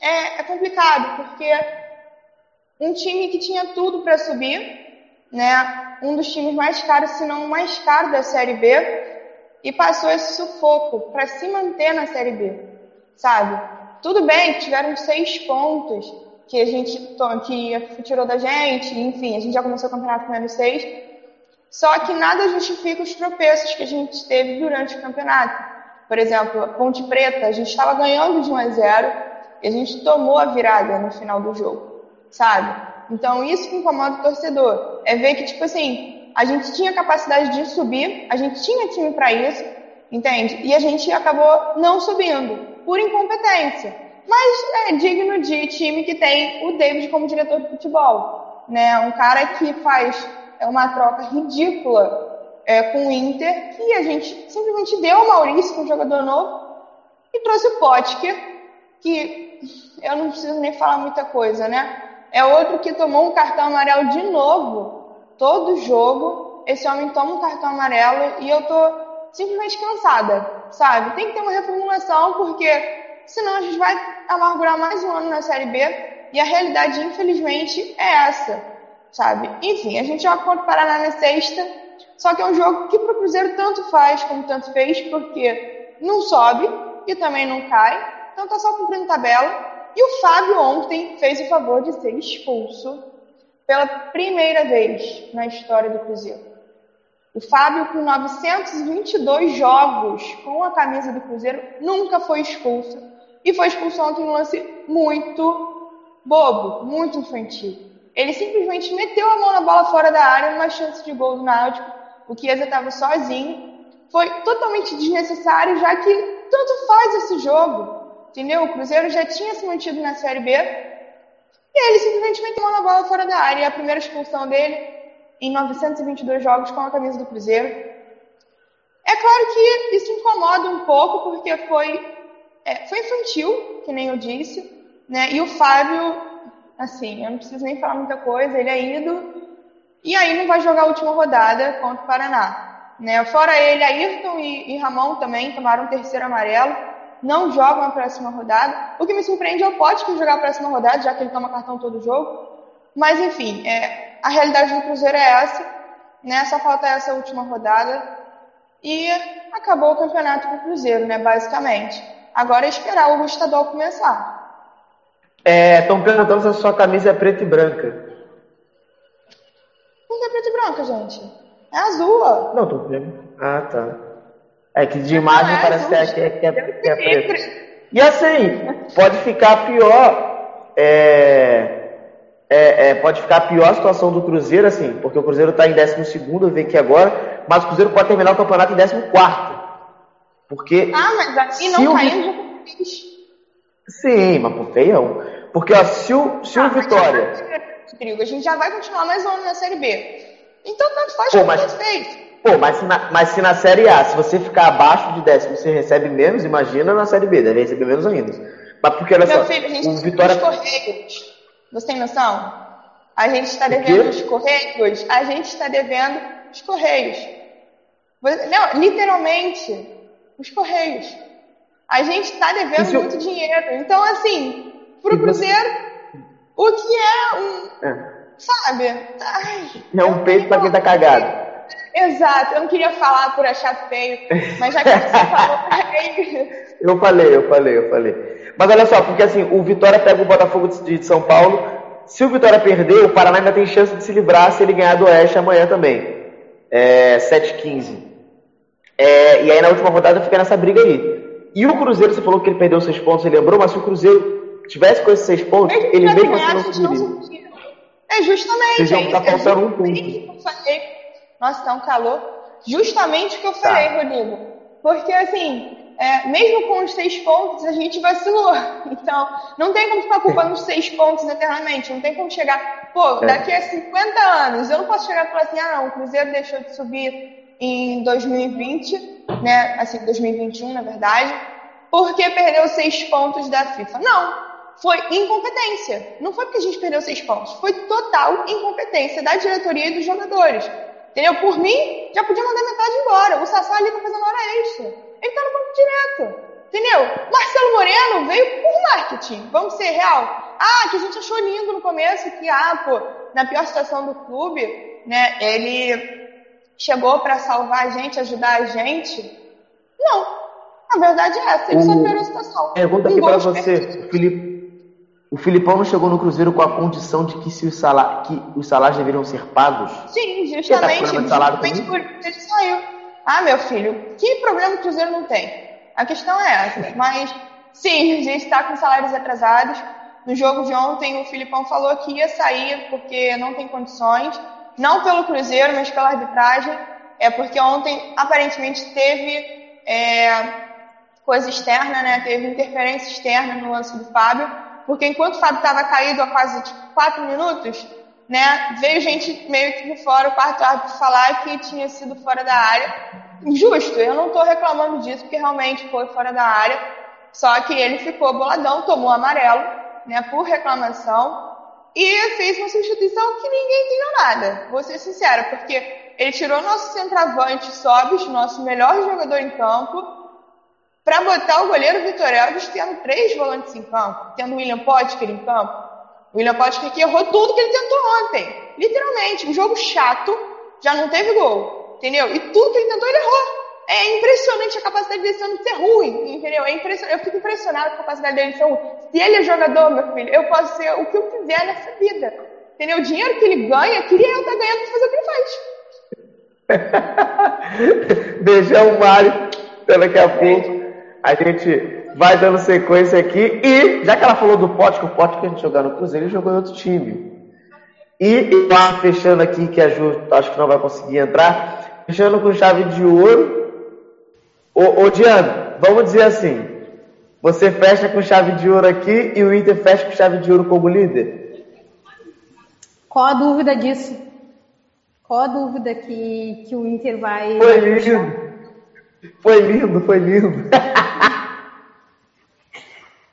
é, é complicado, porque um time que tinha tudo para subir, né? Um dos times mais caros, se não o mais caro da Série B, e passou esse sufoco para se manter na Série B, sabe? Tudo bem que tiveram seis pontos que a gente que tirou da gente, enfim, a gente já começou o campeonato com menos seis. Só que nada justifica os tropeços que a gente teve durante o campeonato. Por exemplo, a Ponte Preta, a gente estava ganhando de 1 a 0 e a gente tomou a virada no final do jogo, sabe? Então isso que incomoda o torcedor. É ver que, tipo assim, a gente tinha capacidade de subir, a gente tinha time para isso, entende? E a gente acabou não subindo, por incompetência. Mas é digno de time que tem o David como diretor de futebol, né? Um cara que faz é uma troca ridícula é, com o Inter, que a gente simplesmente deu o Maurício, que é um jogador novo, e trouxe o Potker, que eu não preciso nem falar muita coisa, né? É outro que tomou um cartão amarelo de novo todo jogo esse homem toma um cartão amarelo e eu tô simplesmente cansada, sabe? Tem que ter uma reformulação porque senão a gente vai amargurar mais um ano na Série B e a realidade, infelizmente, é essa, sabe? Enfim, a gente joga contra o Paraná na sexta, só que é um jogo que pro Cruzeiro tanto faz como tanto fez, porque não sobe e também não cai, então tá só cumprindo tabela. E o Fábio ontem fez o favor de ser expulso pela primeira vez na história do Cruzeiro. O Fábio, com 922 jogos com a camisa do Cruzeiro, nunca foi expulso. E foi expulso ontem em um lance muito bobo, muito infantil. Ele simplesmente meteu a mão na bola fora da área numa chance de gol do Náutico. O Chiesa estava sozinho. Foi totalmente desnecessário, já que tanto faz esse jogo. Entendeu? O Cruzeiro já tinha se mantido na Série B. E ele simplesmente meteu a bola fora da área. E a primeira expulsão dele em 922 jogos com a camisa do Cruzeiro. É claro que isso incomoda um pouco, porque foi, é, foi infantil, que nem eu disse. Né? E o Fábio, assim, eu não preciso nem falar muita coisa, ele é ido. E aí não vai jogar a última rodada contra o Paraná. Né? Fora ele, Ayrton e, e Ramon também tomaram o terceiro amarelo não jogam a próxima rodada. O que me surpreende é o Pote que jogar a próxima rodada, já que ele toma cartão todo jogo. Mas enfim, é, a realidade do Cruzeiro é essa, né? Só falta essa última rodada e acabou o campeonato pro Cruzeiro, né? Basicamente. Agora é esperar o estadual começar. Estão é, perguntando se a sua camisa é preta e branca. Não é preta e branca, gente. É azul, ó. Não, tô vendo. Ah, tá. É que de imagem é, parece que é, que, é, que, é, que é preto. E assim, pode ficar pior. É, é, é, pode ficar pior a situação do Cruzeiro, assim, porque o Cruzeiro está em 12, eu vi aqui agora, mas o Cruzeiro pode terminar o campeonato em 14. Porque. Ah, mas aqui não caiu já Sim, mas por feião. Porque ó, se o, se ah, o Vitória. A gente já vai continuar mais um ano na Série B. Então tanto faz como mas... fez. Pô, mas se, na, mas se na Série A, se você ficar abaixo de décimo, você recebe menos, imagina na Série B, deve receber menos ainda. Mas porque, olha Meu só, filho, a gente o Vitória... os. Você tem noção? A gente está devendo os Correios, a gente está devendo os Correios. Não, literalmente, os Correios. A gente está devendo muito dinheiro. Então, assim, pro Cruzeiro, o que é um... É. Sabe? Ai, é um peito para quem tá cagado. Exato, eu não queria falar por achar feio, mas já que você falou, Eu falei, eu falei, eu falei. Mas olha só, porque assim, o Vitória pega o Botafogo de São Paulo. Se o Vitória perder, o Paraná ainda tem chance de se livrar se ele ganhar do Oeste amanhã também. É 7-15. É, e aí na última rodada fica nessa briga aí. E o Cruzeiro, você falou que ele perdeu seis pontos, você lembrou, mas se o Cruzeiro tivesse com esses seis pontos, ele, ele assim não conseguiria. É justamente. Vocês tá faltando um ponto. Nossa, tá um calor. Justamente o que eu falei, tá. Rodrigo. Porque, assim, é, mesmo com os seis pontos, a gente vacilou. Então, não tem como ficar culpando os seis pontos eternamente. Não tem como chegar, pô, é. daqui a 50 anos, eu não posso chegar e falar assim, ah, não, o Cruzeiro deixou de subir em 2020, né? Assim, 2021, na verdade, porque perdeu seis pontos da FIFA. Não. Foi incompetência. Não foi porque a gente perdeu seis pontos. Foi total incompetência da diretoria e dos jogadores. Entendeu? Por mim, já podia mandar metade embora. O Sassá ali tá fazendo hora extra. Ele tá no banco direto. Entendeu? Marcelo Moreno veio por marketing. Vamos ser real. Ah, que a gente achou lindo no começo que, ah, pô, na pior situação do clube, né, ele chegou para salvar a gente, ajudar a gente. Não. A verdade é essa, ele o... só piorou a situação. Pergunta aqui para você, Felipe. O Filipão não chegou no Cruzeiro com a condição de que, se os, salários, que os salários deveriam ser pagos? Sim, justamente. Tá justamente por isso saiu. Ah, meu filho, que problema o Cruzeiro não tem? A questão é essa. Mas, sim, a gente está com salários atrasados. No jogo de ontem, o Filipão falou que ia sair porque não tem condições. Não pelo Cruzeiro, mas pela arbitragem. É porque ontem, aparentemente, teve é, coisa externa, né? Teve interferência externa no lance do Fábio porque enquanto o Fábio estava caído há quase tipo, quatro minutos, né, veio gente meio que de fora, o quarto árbitro falar que tinha sido fora da área. Justo, eu não estou reclamando disso, porque realmente foi fora da área. Só que ele ficou boladão, tomou amarelo, né, por reclamação. e fez uma substituição que ninguém entendeu nada. Vou ser sincera, porque ele tirou nosso centroavante Sobis, nosso melhor jogador em campo, para botar o goleiro Vitor Elvis tendo três volantes em campo, tendo o William Potker em campo. O William Potker que errou tudo que ele tentou ontem. Literalmente, um jogo chato, já não teve gol, entendeu? E tudo que ele tentou, ele errou. É impressionante a capacidade dele ser ruim, entendeu? É impressionante. Eu fico impressionado com a capacidade dele ser ruim. Se ele é jogador, meu filho, eu posso ser o que eu quiser nessa vida. Entendeu? O dinheiro que ele ganha, queria eu estar ganhando para fazer o que ele faz. Beijão, Mário. Até daqui a pouco. A gente vai dando sequência aqui. E, já que ela falou do Pote, que o Pote que a gente jogou no Cruzeiro, ele jogou em outro time. E, lá fechando aqui, que a Ju acho que não vai conseguir entrar, fechando com chave de ouro. Ô, ô Diana, vamos dizer assim: você fecha com chave de ouro aqui e o Inter fecha com chave de ouro como líder? Qual a dúvida disso? Qual a dúvida que, que o Inter vai. Foi lindo! Foi lindo, foi lindo!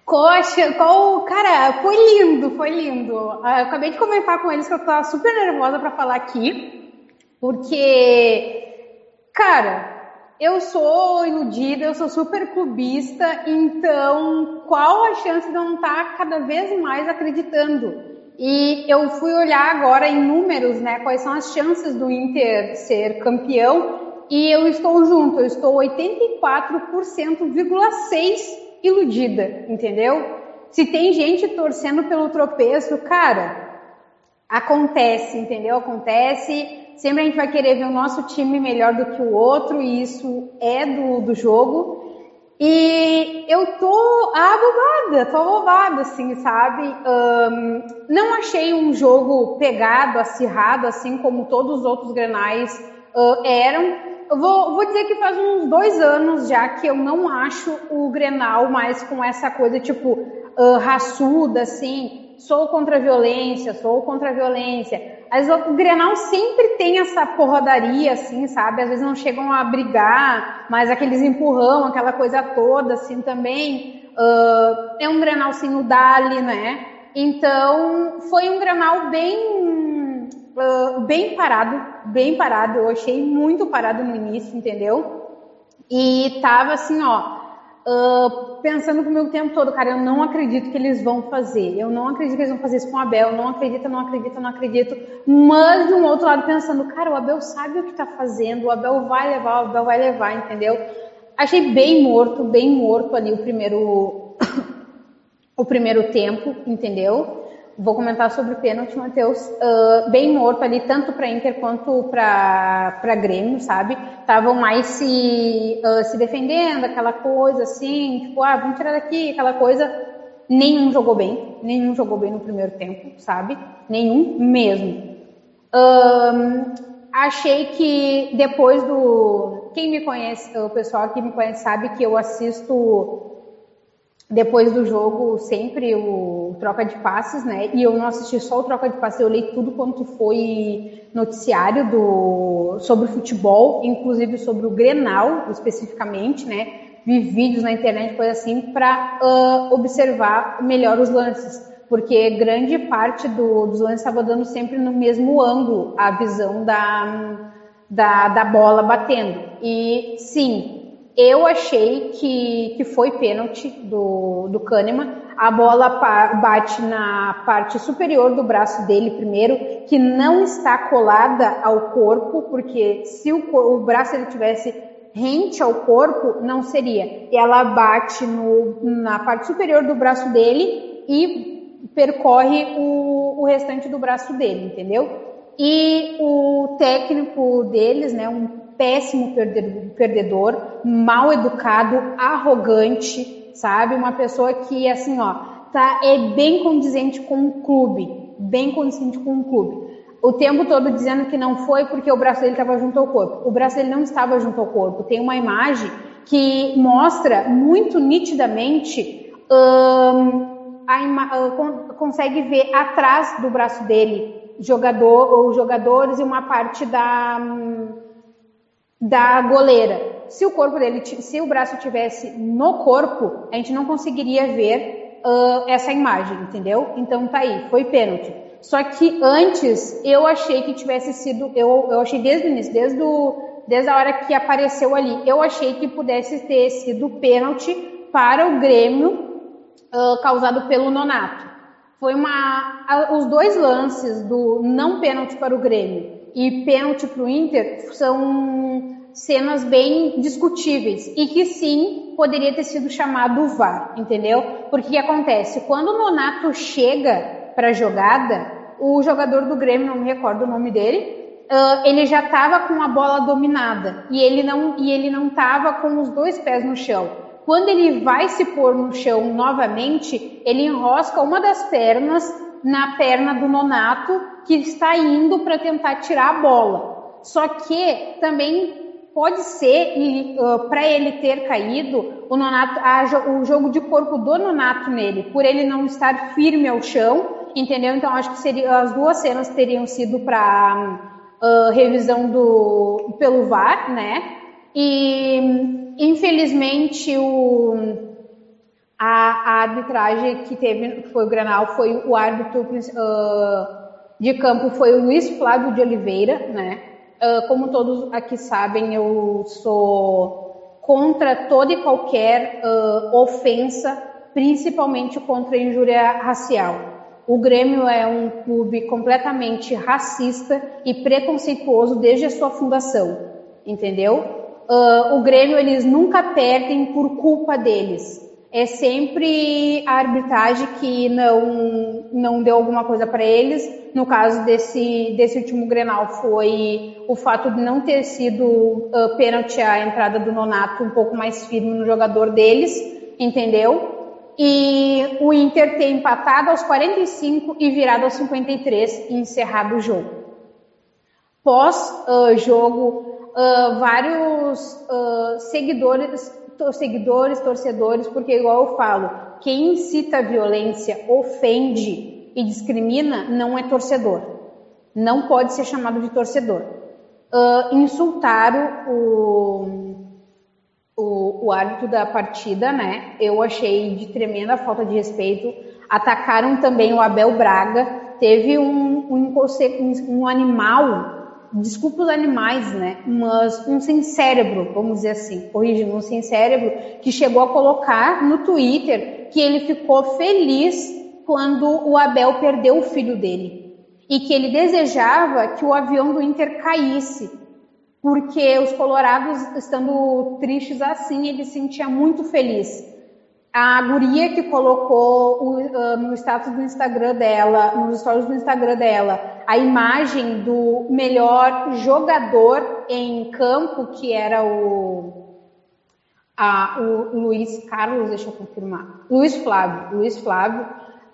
Coxa, qual. Cara, foi lindo, foi lindo. Eu acabei de comentar com eles que eu tava super nervosa para falar aqui, porque, cara, eu sou iludida, eu sou super clubista, então qual a chance de não estar tá cada vez mais acreditando? E eu fui olhar agora em números, né, quais são as chances do Inter ser campeão, e eu estou junto, eu estou 84,6 iludida, entendeu? Se tem gente torcendo pelo tropeço, cara, acontece, entendeu? Acontece. Sempre a gente vai querer ver o nosso time melhor do que o outro, e isso é do, do jogo. E eu tô abobada, tô abobada, assim, sabe? Um, não achei um jogo pegado, acirrado, assim como todos os outros granais uh, eram eu vou, vou dizer que faz uns dois anos já que eu não acho o Grenal mais com essa coisa tipo uh, raçuda, assim, sou contra a violência, sou contra a violência. Mas o Grenal sempre tem essa porradaria, assim, sabe? Às vezes não chegam a brigar, mas aqueles empurrão, aquela coisa toda, assim, também. Uh, é um Grenal sem o Dali, né? Então, foi um Grenal bem uh, bem parado, bem parado. Eu achei muito parado no início, entendeu? E tava assim, ó, uh, pensando comigo o tempo todo, cara, eu não acredito que eles vão fazer. Eu não acredito que eles vão fazer isso com o Abel. Não acredito, não acredito, não acredito. Mas de um outro lado pensando, cara, o Abel sabe o que tá fazendo. O Abel vai levar, o Abel vai levar, entendeu? Achei bem morto, bem morto ali o primeiro o primeiro tempo, entendeu? Vou comentar sobre o pênalti, Matheus, uh, bem morto ali, tanto para Inter quanto para Grêmio, sabe? Estavam mais se, uh, se defendendo, aquela coisa assim, tipo, ah, vamos tirar daqui, aquela coisa. Nenhum jogou bem, nenhum jogou bem no primeiro tempo, sabe? Nenhum mesmo. Um, achei que depois do. Quem me conhece, o pessoal que me conhece sabe que eu assisto depois do jogo sempre o troca de passes, né? E eu não assisti só o troca de passes, eu li tudo quanto foi noticiário do sobre futebol, inclusive sobre o Grenal especificamente, né? Vi vídeos na internet, coisa assim, para uh, observar melhor os lances, porque grande parte do, dos lances estava dando sempre no mesmo ângulo a visão da, da, da bola batendo. E sim, eu achei que, que foi pênalti do, do Kahneman. A bola bate na parte superior do braço dele primeiro, que não está colada ao corpo, porque se o, o braço ele tivesse rente ao corpo, não seria. Ela bate no, na parte superior do braço dele e percorre o, o restante do braço dele, entendeu? E o técnico deles, né, um péssimo perdedor, mal educado, arrogante, sabe? Uma pessoa que, assim, ó, tá, é bem condizente com o clube, bem condizente com o clube. O tempo todo dizendo que não foi porque o braço dele estava junto ao corpo. O braço dele não estava junto ao corpo. Tem uma imagem que mostra muito nitidamente, hum, a consegue ver atrás do braço dele jogador ou jogadores e uma parte da hum, da goleira. Se o corpo dele, se o braço tivesse no corpo, a gente não conseguiria ver uh, essa imagem, entendeu? Então tá aí, foi pênalti. Só que antes eu achei que tivesse sido, eu, eu achei desde o início, desde, o, desde a hora que apareceu ali, eu achei que pudesse ter sido pênalti para o Grêmio uh, causado pelo Nonato. Foi uma, os dois lances do não pênalti para o Grêmio e pênalti para o Inter são cenas bem discutíveis e que sim poderia ter sido chamado VAR, entendeu? Porque o que acontece? Quando o Nonato chega para a jogada, o jogador do Grêmio, não me recordo o nome dele, uh, ele já estava com a bola dominada e ele não e ele não estava com os dois pés no chão. Quando ele vai se pôr no chão novamente, ele enrosca uma das pernas na perna do Nonato que está indo para tentar tirar a bola. Só que também pode ser, uh, para ele ter caído, o, Nonato, a, o jogo de corpo do Nonato nele, por ele não estar firme ao chão, entendeu? Então acho que seria, as duas cenas teriam sido para uh, revisão do, pelo VAR, né? E infelizmente o, a, a arbitragem que teve, que foi o Granal, foi o árbitro uh, de campo, foi o Luiz Flávio de Oliveira, né? Uh, como todos aqui sabem, eu sou contra toda e qualquer uh, ofensa, principalmente contra injúria racial. O Grêmio é um clube completamente racista e preconceituoso desde a sua fundação, entendeu? Uh, o Grêmio eles nunca perdem por culpa deles é sempre a arbitragem que não, não deu alguma coisa para eles. No caso desse, desse último Grenal foi o fato de não ter sido uh, pênalti a entrada do Nonato um pouco mais firme no jogador deles, entendeu? E o Inter ter empatado aos 45 e virado aos 53 e encerrado o jogo. Pós-jogo, uh, uh, vários seguidores seguidores, torcedores, porque igual eu falo, quem incita a violência, ofende e discrimina não é torcedor. Não pode ser chamado de torcedor. Uh, insultaram o, o, o árbitro da partida, né? Eu achei de tremenda falta de respeito. Atacaram também o Abel Braga. Teve um, um, um animal desculpa os animais, né? Mas um sem cérebro, vamos dizer assim, corrigindo, um sem cérebro, que chegou a colocar no Twitter que ele ficou feliz quando o Abel perdeu o filho dele. E que ele desejava que o avião do Inter caísse. Porque os colorados, estando tristes assim, ele se sentia muito feliz a guria que colocou o, uh, no status do Instagram dela, nos stories do Instagram dela, a imagem do melhor jogador em campo, que era o, a, o Luiz Carlos, deixa eu confirmar, Luiz Flávio, Luiz Flávio,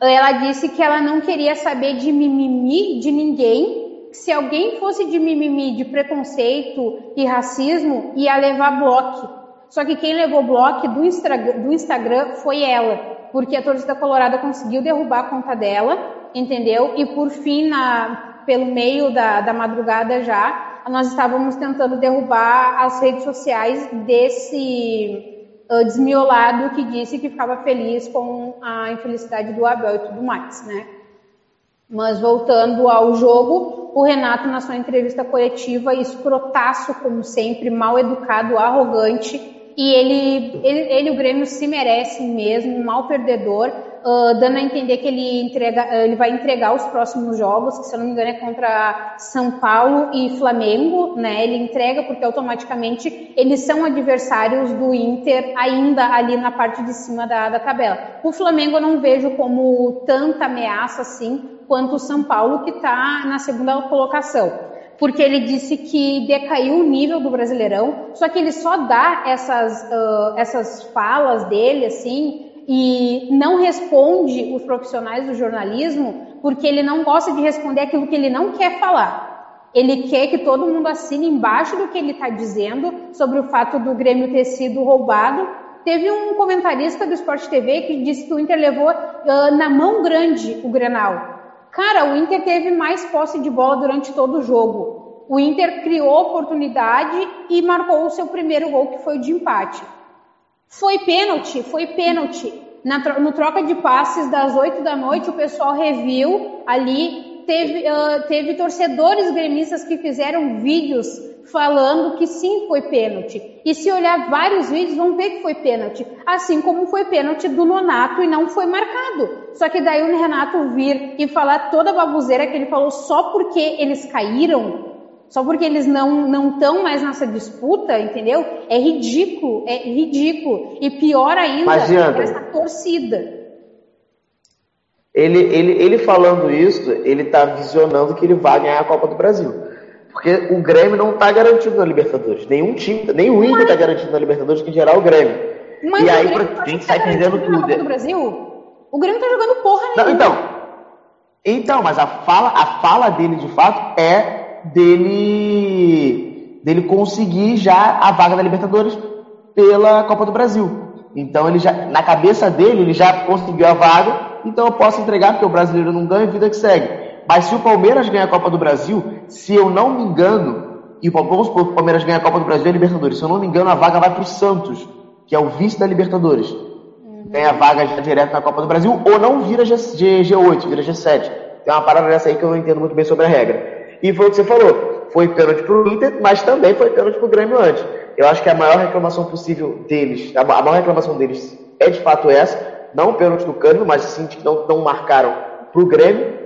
ela disse que ela não queria saber de mimimi de ninguém, se alguém fosse de mimimi, de preconceito e racismo, ia levar bloco só que quem levou o bloco do, do Instagram foi ela, porque a torcida colorada conseguiu derrubar a conta dela, entendeu? E por fim, na, pelo meio da, da madrugada já, nós estávamos tentando derrubar as redes sociais desse uh, desmiolado que disse que ficava feliz com a infelicidade do Abel e tudo mais, né? Mas voltando ao jogo, o Renato, na sua entrevista coletiva, escrotaço, como sempre, mal educado, arrogante, e ele, ele, ele, o Grêmio se merece mesmo, um mal perdedor, uh, dando a entender que ele, entrega, ele vai entregar os próximos jogos, que se eu não me engano é contra São Paulo e Flamengo, né? Ele entrega porque automaticamente eles são adversários do Inter ainda ali na parte de cima da, da tabela. O Flamengo eu não vejo como tanta ameaça assim quanto o São Paulo, que está na segunda colocação porque ele disse que decaiu o nível do Brasileirão, só que ele só dá essas, uh, essas falas dele, assim, e não responde os profissionais do jornalismo, porque ele não gosta de responder aquilo que ele não quer falar. Ele quer que todo mundo assine embaixo do que ele está dizendo sobre o fato do Grêmio ter sido roubado. Teve um comentarista do Sport TV que disse que o Inter levou uh, na mão grande o Grenal. Cara, o Inter teve mais posse de bola durante todo o jogo. O Inter criou oportunidade e marcou o seu primeiro gol, que foi de empate. Foi pênalti, foi pênalti. Na, no troca de passes das 8 da noite, o pessoal reviu ali teve, uh, teve torcedores gremistas que fizeram vídeos falando que sim foi pênalti. E se olhar vários vídeos, vão ver que foi pênalti. Assim como foi pênalti do Nonato e não foi marcado. Só que daí o Renato vir e falar toda a babuzeira que ele falou só porque eles caíram, só porque eles não não estão mais nessa disputa, entendeu? É ridículo, é ridículo. E pior ainda, essa torcida. Ele, ele, ele falando isso, ele está visionando que ele vai ganhar a Copa do Brasil. Porque o Grêmio não está garantido na Libertadores. Nenhum time, nem o Inter está garantido na Libertadores, que em geral é o Grêmio. Mas e aí Grêmio a gente sai perdendo tudo. Copa do Brasil? O Grêmio tá jogando porra nenhuma. Não, então, então, mas a fala, a fala dele de fato é dele dele conseguir já a vaga da Libertadores pela Copa do Brasil. Então ele já na cabeça dele ele já conseguiu a vaga, então eu posso entregar porque o brasileiro não ganha, vida que segue. Mas se o Palmeiras ganhar a Copa do Brasil, se eu não me engano, e vamos supor que o Palmeiras ganha a Copa do Brasil e a Libertadores, se eu não me engano, a vaga vai para o Santos, que é o vice da Libertadores. Uhum. Ganha a vaga já direto na Copa do Brasil, ou não vira G, G, 8 vira G7. Tem uma parada dessa aí que eu não entendo muito bem sobre a regra. E foi o que você falou. Foi pênalti pro Inter, mas também foi pênalti pro Grêmio antes. Eu acho que a maior reclamação possível deles, a maior reclamação deles é de fato essa, não o pênalti do Cândido, mas sim que não, não marcaram pro Grêmio.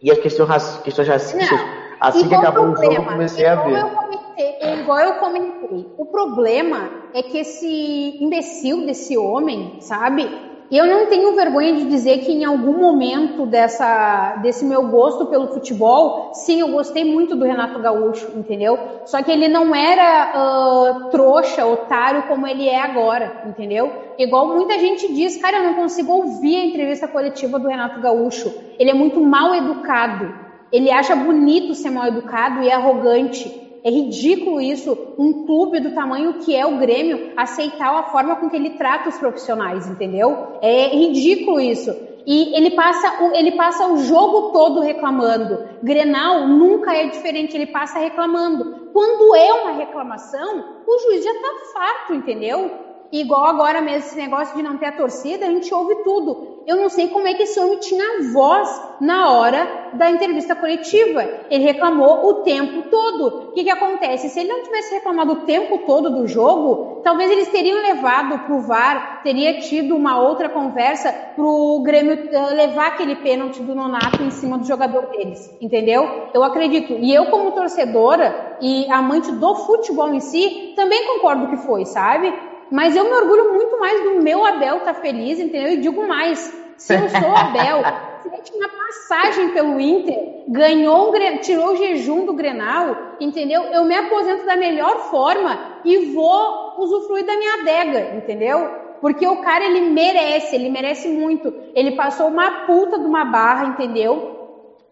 E as questões, questões racistas, assim que acabou o jogo, eu comecei a ver. Eu comentei, igual eu comentei, o problema é que esse imbecil desse homem, sabe? Eu não tenho vergonha de dizer que em algum momento dessa, desse meu gosto pelo futebol, sim, eu gostei muito do Renato Gaúcho, entendeu? Só que ele não era uh, trouxa, otário como ele é agora, entendeu? Igual muita gente diz, cara, eu não consigo ouvir a entrevista coletiva do Renato Gaúcho. Ele é muito mal educado. Ele acha bonito ser mal educado e arrogante. É ridículo isso, um clube do tamanho que é o Grêmio aceitar a forma com que ele trata os profissionais, entendeu? É ridículo isso. E ele passa, o, ele passa o jogo todo reclamando. Grenal nunca é diferente, ele passa reclamando. Quando é uma reclamação, o juiz já tá farto, entendeu? Igual agora mesmo, esse negócio de não ter a torcida, a gente ouve tudo. Eu não sei como é que esse homem tinha voz na hora da entrevista coletiva. Ele reclamou o tempo todo. O que, que acontece? Se ele não tivesse reclamado o tempo todo do jogo, talvez eles teriam levado para o VAR, teria tido uma outra conversa para o Grêmio uh, levar aquele pênalti do Nonato em cima do jogador deles. Entendeu? Eu acredito. E eu, como torcedora e amante do futebol em si, também concordo que foi, sabe? Mas eu me orgulho muito mais do meu Abel estar tá feliz, entendeu? E digo mais, se eu sou Abel, se ele tinha passagem pelo Inter, ganhou um, tirou o jejum do Grenal, entendeu? Eu me aposento da melhor forma e vou usufruir da minha adega, entendeu? Porque o cara, ele merece, ele merece muito. Ele passou uma puta de uma barra, entendeu?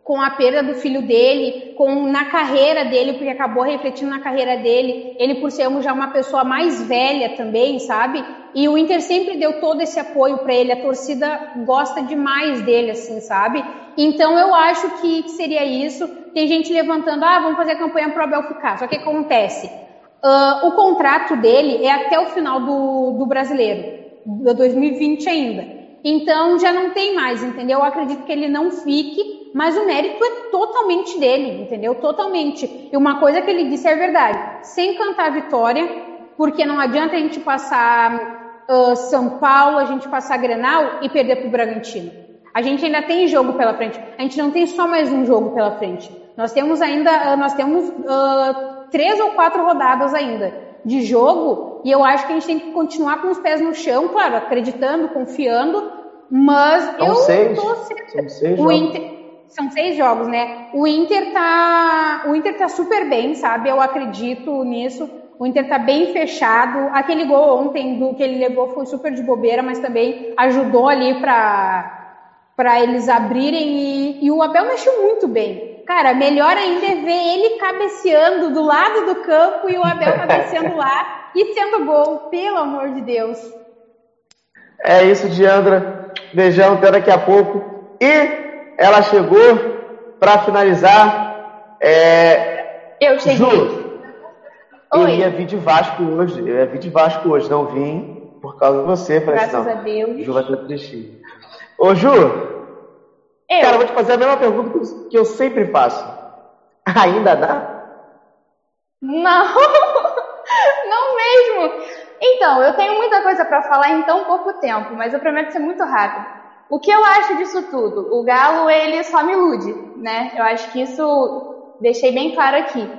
Com a perda do filho dele, com na carreira dele, porque acabou refletindo na carreira dele, ele por ser já uma pessoa mais velha também, sabe? E o Inter sempre deu todo esse apoio para ele, a torcida gosta demais dele, assim, sabe? Então eu acho que seria isso. Tem gente levantando, ah, vamos fazer a campanha pro Abel ficar. Só que acontece, uh, o contrato dele é até o final do, do brasileiro, de 2020 ainda. Então já não tem mais, entendeu? Eu acredito que ele não fique, mas o mérito é totalmente dele, entendeu? Totalmente. E uma coisa que ele disse é verdade: sem cantar vitória, porque não adianta a gente passar uh, São Paulo, a gente passar Grenal e perder para o Bragantino. A gente ainda tem jogo pela frente. A gente não tem só mais um jogo pela frente. Nós temos ainda, uh, nós temos uh, três ou quatro rodadas ainda de jogo e eu acho que a gente tem que continuar com os pés no chão, claro, acreditando, confiando, mas são eu seis. tô São seis o. Inter são seis jogos, né? O Inter tá, o Inter tá super bem, sabe? Eu acredito nisso. O Inter tá bem fechado. Aquele gol ontem do que ele levou foi super de bobeira, mas também ajudou ali para para eles abrirem e, e o Abel mexeu muito bem. Cara, melhor ainda é ver ele cabeceando do lado do campo e o Abel cabeceando lá e sendo gol, pelo amor de Deus. É isso, Diandra. Beijão, até daqui a pouco. E ela chegou para finalizar. É... Eu cheguei. Ju, eu Oi. ia vir de Vasco hoje. Eu ia vir de Vasco hoje, não vim por causa de você. Falei, Graças assim, a não, Deus. Ju vai estar tristinho. Ô, Ju, Eu. Cara, eu vou te fazer a mesma pergunta que eu- que eu sempre faço. Ainda dá? Não, não mesmo. Então, eu tenho muita coisa para falar em tão pouco tempo, mas eu prometo ser muito rápido. O que eu acho disso tudo? O Galo, ele só me ilude, né? Eu acho que isso deixei bem claro aqui. O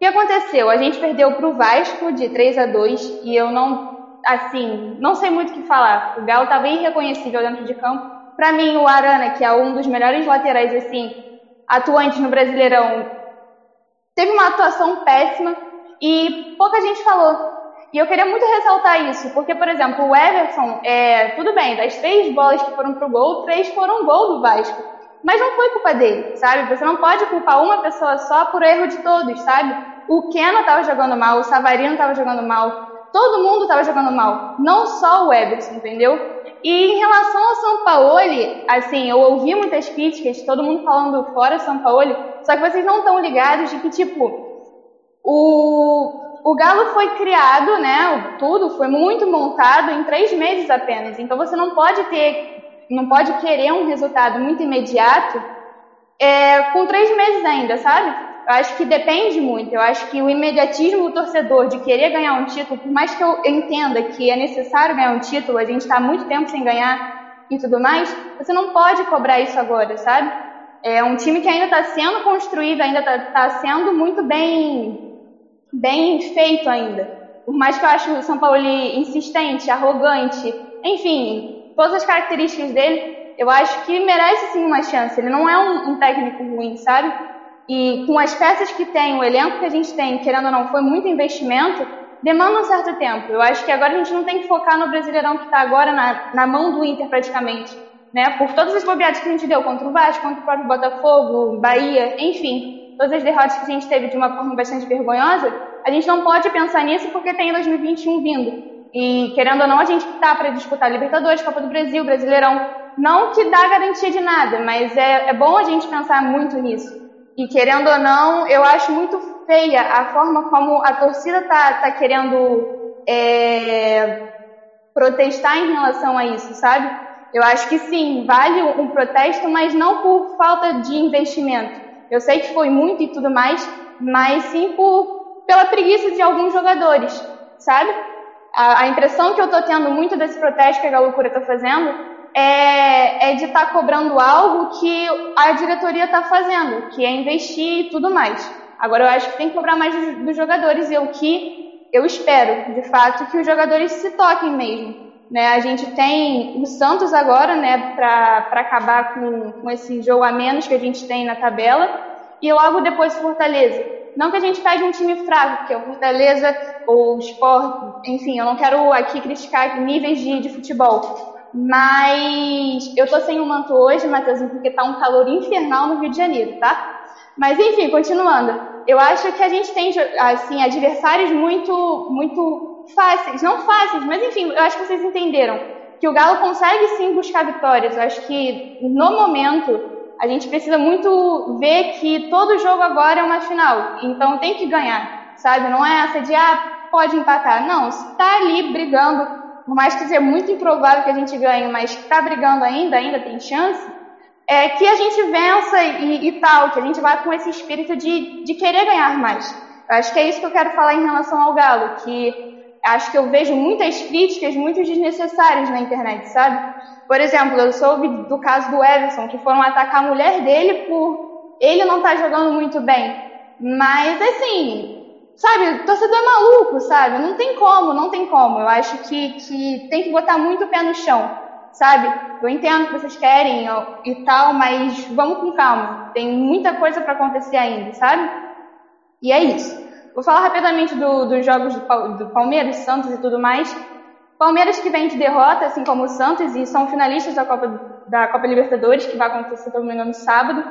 que aconteceu? A gente perdeu pro Vasco de 3 a 2 e eu não, assim, não sei muito o que falar. O Galo estava irreconhecível dentro de campo. Para mim, o Arana, que é um dos melhores laterais, assim, atuantes no Brasileirão, teve uma atuação péssima e pouca gente falou. E eu queria muito ressaltar isso, porque, por exemplo, o Everson, é, tudo bem, das três bolas que foram pro gol, três foram gol do Vasco. Mas não foi culpa dele, sabe? Você não pode culpar uma pessoa só por erro de todos, sabe? O Keno tava jogando mal, o Savarino tava jogando mal, todo mundo tava jogando mal, não só o Everson, entendeu? E em relação ao Sampaoli, assim, eu ouvi muitas críticas, todo mundo falando fora Sampaoli, só que vocês não estão ligados de que, tipo, o, o Galo foi criado, né? Tudo foi muito montado em três meses apenas. Então você não pode ter, não pode querer um resultado muito imediato é, com três meses ainda, sabe? Eu acho que depende muito. Eu acho que o imediatismo do torcedor de querer ganhar um título, por mais que eu entenda que é necessário ganhar um título, a gente está muito tempo sem ganhar e tudo mais, você não pode cobrar isso agora, sabe? É um time que ainda está sendo construído, ainda está sendo muito bem bem feito ainda. Por mais que eu ache o São Paulo insistente, arrogante, enfim, todas as características dele, eu acho que merece sim uma chance. Ele não é um, um técnico ruim, sabe? E com as peças que tem, o elenco que a gente tem, querendo ou não, foi muito investimento, demanda um certo tempo. Eu acho que agora a gente não tem que focar no Brasileirão que está agora na, na mão do Inter praticamente. Né? Por todas as bobeadas que a gente deu contra o Vasco, contra o próprio Botafogo, Bahia, enfim, todas as derrotas que a gente teve de uma forma bastante vergonhosa, a gente não pode pensar nisso porque tem 2021 vindo. E querendo ou não, a gente está para disputar Libertadores, Copa do Brasil, Brasileirão. Não que dá garantia de nada, mas é, é bom a gente pensar muito nisso. E querendo ou não, eu acho muito feia a forma como a torcida tá, tá querendo é, protestar em relação a isso, sabe? Eu acho que sim, vale um protesto, mas não por falta de investimento. Eu sei que foi muito e tudo mais, mas sim por, pela preguiça de alguns jogadores, sabe? A, a impressão que eu tô tendo muito desse protesto que a Galoucura tá fazendo é, é de estar tá cobrando algo que a diretoria está fazendo, que é investir e tudo mais. Agora eu acho que tem que cobrar mais dos, dos jogadores e o que eu espero, de fato, que os jogadores se toquem mesmo. Né? A gente tem o Santos agora, né, para acabar com, com esse jogo a menos que a gente tem na tabela, e logo depois Fortaleza. Não que a gente pegue um time fraco, porque o Fortaleza ou o Sport, enfim, eu não quero aqui criticar níveis de, de futebol, mas eu tô sem o manto hoje, Matheusinho, porque tá um calor infernal no Rio de Janeiro, tá? Mas enfim, continuando. Eu acho que a gente tem assim adversários muito muito fáceis, não fáceis, mas enfim, eu acho que vocês entenderam que o Galo consegue sim buscar vitórias. Eu acho que no momento a gente precisa muito ver que todo jogo agora é uma final, então tem que ganhar, sabe? Não é essa de ah, pode empatar. Não, se tá ali brigando, por mais que seja muito improvável que a gente ganhe, mas está brigando ainda, ainda tem chance, é que a gente vença e, e, tal, que a gente vá com esse espírito de, de querer ganhar mais. Eu acho que é isso que eu quero falar em relação ao Galo, que acho que eu vejo muitas críticas muito desnecessárias na internet, sabe? Por exemplo, eu soube do caso do Everson, que foram atacar a mulher dele por ele não estar tá jogando muito bem. Mas, assim, sabe, torcedor é maluco, sabe? Não tem como, não tem como. Eu acho que, que tem que botar muito o pé no chão, sabe? Eu entendo que vocês querem e tal, mas vamos com calma. Tem muita coisa para acontecer ainda, sabe? E é isso. Vou falar rapidamente do, dos jogos do, do Palmeiras, Santos e tudo mais. Palmeiras que vem de derrota, assim como o Santos, e são finalistas da Copa, da Copa Libertadores, que vai acontecer, se no sábado,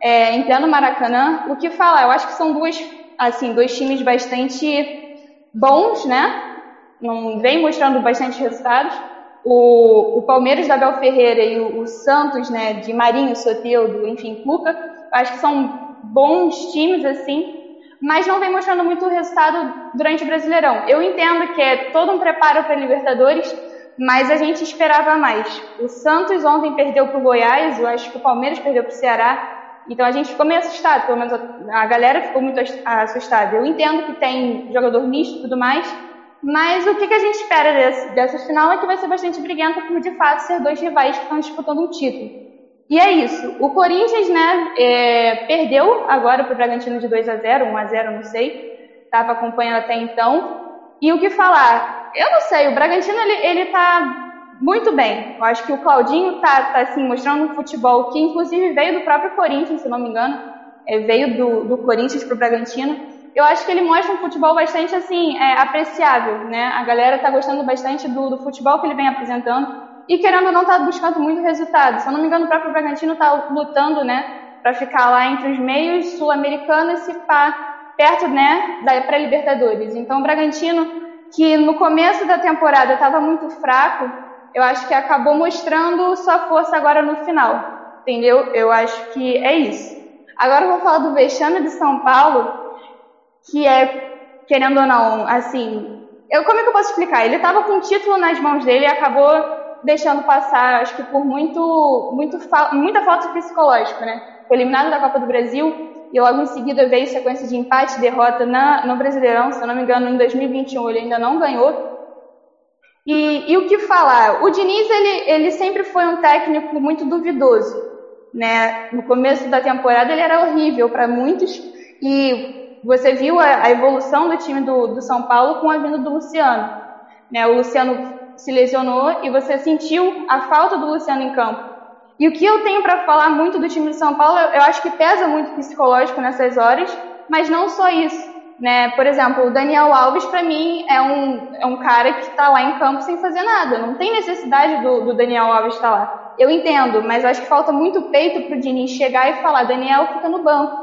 é, pleno Maracanã. O que falar? Eu acho que são duas, assim, dois times bastante bons, né? Não vem mostrando bastante resultados. O, o Palmeiras da Abel Ferreira e o, o, Santos, né, de Marinho, Soteldo, enfim, Cuca, acho que são bons times, assim, mas não vem mostrando muito resultado durante o Brasileirão. Eu entendo que é todo um preparo para a Libertadores, mas a gente esperava mais. O Santos ontem perdeu para o Goiás, eu acho que o Palmeiras perdeu para o Ceará, então a gente ficou meio assustado, pelo menos a, galera ficou muito assustada. Eu entendo que tem jogador misto e tudo mais, mas o que, que a gente espera desse, dessa final é que vai ser bastante briguenta por de fato ser dois rivais que estão disputando um título. E é isso. O Corinthians, né, é, perdeu agora para o Bragantino de 2 a 0 1 a 0 não sei. Estava acompanhando até então. E o que falar? Eu não sei, o Bragantino ele, ele tá muito bem. Eu acho que o Claudinho tá, tá assim, mostrando um futebol que inclusive veio do próprio Corinthians, se não me engano. É, veio do, do Corinthians para o Bragantino. Eu acho que ele mostra um futebol bastante assim, é, apreciável, né? A galera tá gostando bastante do, do futebol que ele vem apresentando e querendo ou não tá buscando muito resultado. Se eu não me engano, o próprio Bragantino tá lutando, né, para ficar lá entre os meios sul-americanos e pá, perto, né, da pré-libertadores. Então, o Bragantino, que no começo da temporada estava muito fraco, eu acho que acabou mostrando sua força agora no final, entendeu? Eu acho que é isso. Agora eu vou falar do vexame de São Paulo, que é, querendo ou não, assim, eu, como é que eu posso explicar? Ele estava com o título nas mãos dele e acabou deixando passar, acho que por muito, muito muita falta psicológica, né? Foi eliminado da Copa do Brasil e logo em seguida veio sequência de empate e derrota na, no Brasileirão, se eu não me engano, em 2021 ele ainda não ganhou. E, e o que falar? O Diniz, ele, ele sempre foi um técnico muito duvidoso, né? No começo da temporada ele era horrível para muitos e você viu a, a, evolução do time do, do São Paulo com a vinda do Luciano. Né? O Luciano se lesionou e você sentiu a falta do Luciano em campo. E o que eu tenho para falar muito do time de São Paulo, eu acho que pesa muito psicológico nessas horas, mas não só isso. Né? Por exemplo, o Daniel Alves, para mim, é um, é um cara que está lá em campo sem fazer nada. Não tem necessidade do, do Daniel Alves estar tá lá. Eu entendo, mas acho que falta muito peito para o Diniz chegar e falar: Daniel fica no banco.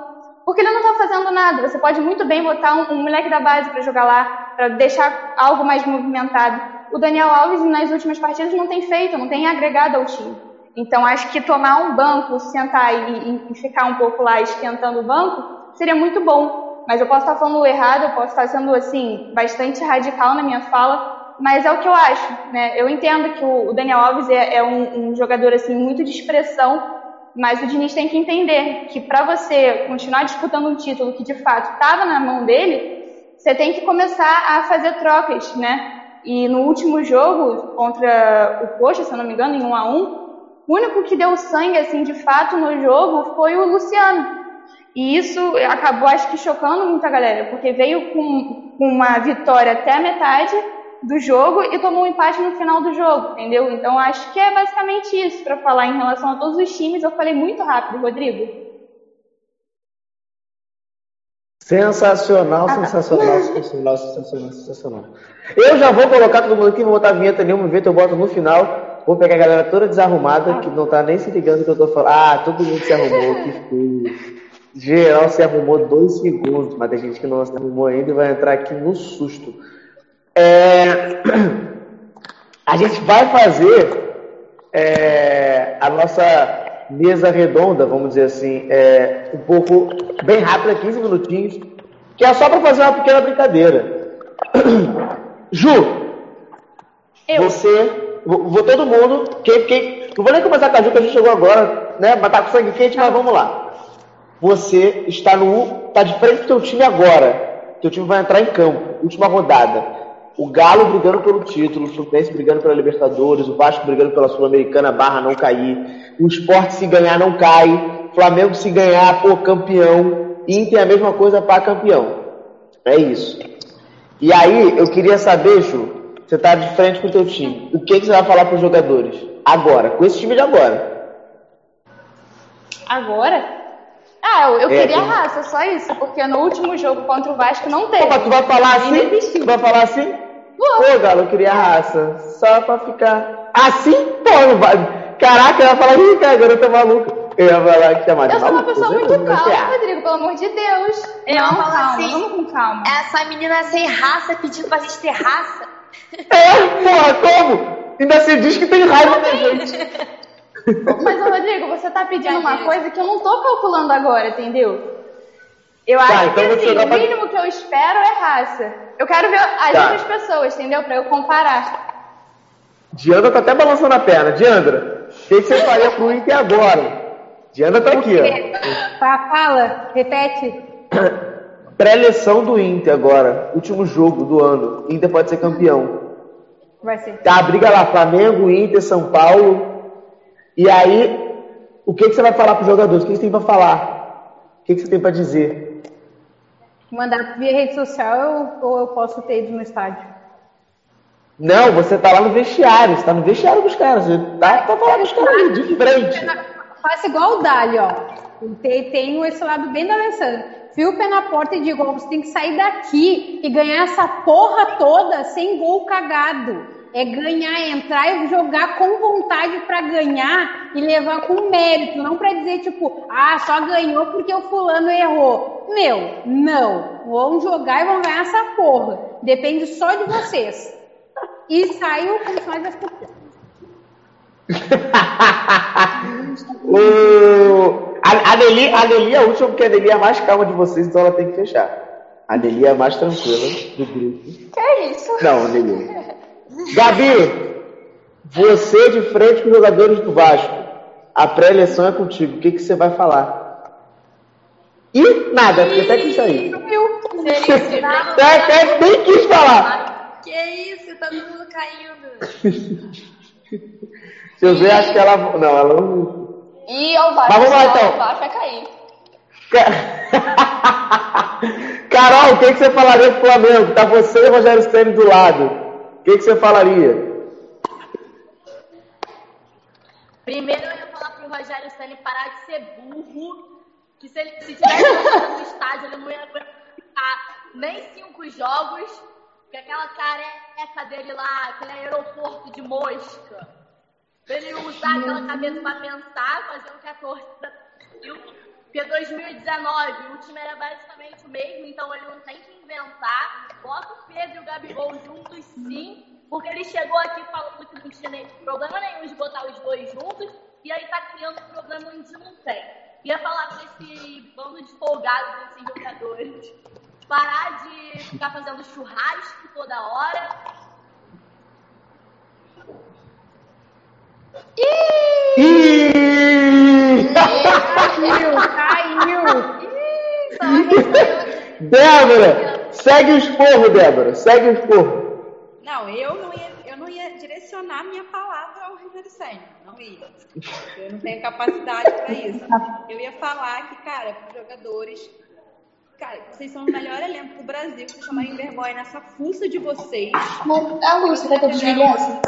Porque ele não está fazendo nada. Você pode muito bem botar um, um moleque da base para jogar lá, para deixar algo mais movimentado o Daniel Alves nas últimas partidas não tem feito, não tem agregado ao time. Então acho que tomar um banco, sentar e, e ficar um pouco lá esquentando o banco seria muito bom. Mas eu posso estar falando errado, eu posso estar sendo assim bastante radical na minha fala, mas é o que eu acho. Né? Eu entendo que o, Daniel Alves é, é um, um jogador assim muito de expressão, mas o Diniz tem que entender que para você continuar disputando um título que de fato estava na mão dele, você tem que começar a fazer trocas, né? E no último jogo, contra o Coxa, se eu não me engano, em 1 a 1 o único que deu sangue, assim, de fato, no jogo foi o Luciano. E isso acabou, acho que, chocando muita galera, porque veio com, uma vitória até a metade do jogo e tomou um empate no final do jogo, entendeu? Então, acho que é basicamente isso para falar em relação a todos os times. Eu falei muito rápido, Rodrigo. Sensacional, sensacional, sensacional, sensacional, sensacional. Eu já vou colocar todo mundo aqui, não vou botar a vinheta nenhuma, vinheta eu boto no final. Vou pegar a galera toda desarrumada, que não tá nem se ligando que eu tô falando. Ah, todo mundo se arrumou, que feio. Geral se arrumou dois segundos, mas tem gente que não se arrumou ainda e vai entrar aqui no susto. É... A gente vai fazer é... a nossa mesa redonda, vamos dizer assim, é, um pouco bem rápida, 15 minutinhos, que é só para fazer uma pequena brincadeira. Ju, Eu. você, vou, todo mundo, quem, quem, não vou nem começar com a Ju, que a gente chegou agora, né, tá com sangue quente, mas vamos lá. Você está no, tá de frente do teu time agora, teu time vai entrar em campo, última rodada o Galo brigando pelo título, o Fluminense brigando pela Libertadores, o Vasco brigando pela Sul-Americana barra não cair, o Sport se ganhar não cai, Flamengo se ganhar, pô, campeão, Inter a mesma coisa para campeão. É isso. E aí, eu queria saber, Ju, você está de frente com o teu time, o que, que você vai falar para os jogadores? Agora, com esse time de agora. Agora? Ah, eu, eu é, queria tem... raça, só isso, porque no último jogo contra o Vasco não teve. Pô, tu vai falar assim? Tu vai falar assim? Pô, Galo, eu queria raça. Só pra ficar. Assim? Pô, não vai. Caraca, eu ia falar, ih, cara, agora eu tô maluco. Eu ia falar que chamar de Eu sou uma pessoa muito calma, Rodrigo, pelo amor de Deus. Eu não, calma, assim, vamos com calma. Essa menina sem raça pedindo pra gente ter raça. É, porra, como? Ainda se diz que tem raiva da gente. Mas, Rodrigo, você tá pedindo uma coisa que eu não tô calculando agora, entendeu? Eu tá, acho então que assim, o mínimo pra... que eu espero é raça. Eu quero ver as tá. outras pessoas, entendeu? Pra eu comparar. Diandra tá até balançando a perna. Diandra, o que, que você faria pro Inter agora? Diandra tá aqui, ó. Fa- Fala, repete. Pré-eleção do Inter agora. Último jogo do ano. Inter pode ser campeão. Vai ser. Tá a briga lá, Flamengo, Inter, São Paulo. E aí, o que, que você vai falar pros jogadores? O que, que você tem pra falar? O que, que você tem pra dizer? Mandar via rede social ou eu posso ter ido no estádio? Não, você tá lá no vestiário. Você tá no vestiário dos caras. Você tá pra falar com os caras ali, de frente. Faça igual o Dali, ó. Tem, tem esse lado bem da Alessandra. Fio o pé na porta e digo, ó, você tem que sair daqui e ganhar essa porra toda sem gol cagado. É ganhar, entrar e jogar com vontade pra ganhar e levar com mérito, não pra dizer tipo, ah, só ganhou porque o fulano errou. Meu, não. Vão jogar e vão ganhar essa porra. Depende só de vocês. E saiu com mais das O... A, a, Nelly, a Nelly é a última, porque a Nelly é a mais calma de vocês, então ela tem que fechar. A Nelly é a mais tranquila do grupo. Que é isso? Não, Nelly. Gabi, você de frente com os jogadores do Vasco. A pré-eleição é contigo. O que, que você vai falar? E nada, porque até que isso aí. Seria Até, nem quis falar. Que isso, tá todo mundo caindo. Se eu ver, acho que ela. Não, ela não. E ao Vasco, Mas vamos lá, então. o Vasco vai cair. Carol, o que, que você falaria pro Flamengo? Tá você e o Rogério Ceni do lado. O que, que você falaria? Primeiro eu ia falar pro Rogério Ceni parar de ser burro, que se ele se tivesse no estádio, ele não ia ficar nem cinco jogos, porque aquela careca dele lá, aquele aeroporto de mosca, pra ele usar aquela cabeça pra pensar, fazer o que a torcida viu. Porque 2019 o time era basicamente o mesmo, então ele não tem que inventar. Bota o Pedro e o Gabigol juntos sim, porque ele chegou aqui falando que não tinha nem problema nenhum de botar os dois juntos, e aí tá criando um problema onde não tem. Ia falar pra esse bando de folgados desses jogadores parar de ficar fazendo churrasco toda hora. Ih! Caiu, caiu. Débora, segue o esporro, Débora. Segue o esporro. Não, eu não ia, eu não ia direcionar minha palavra ao Rogério Senna. Não ia. Eu não tenho capacidade para isso. Eu ia falar que, cara, para os jogadores. Cara, vocês são o melhor elenco do Brasil. Vocês chamarem vergonha nessa fuça de vocês. A Lúcia vai ter desligado.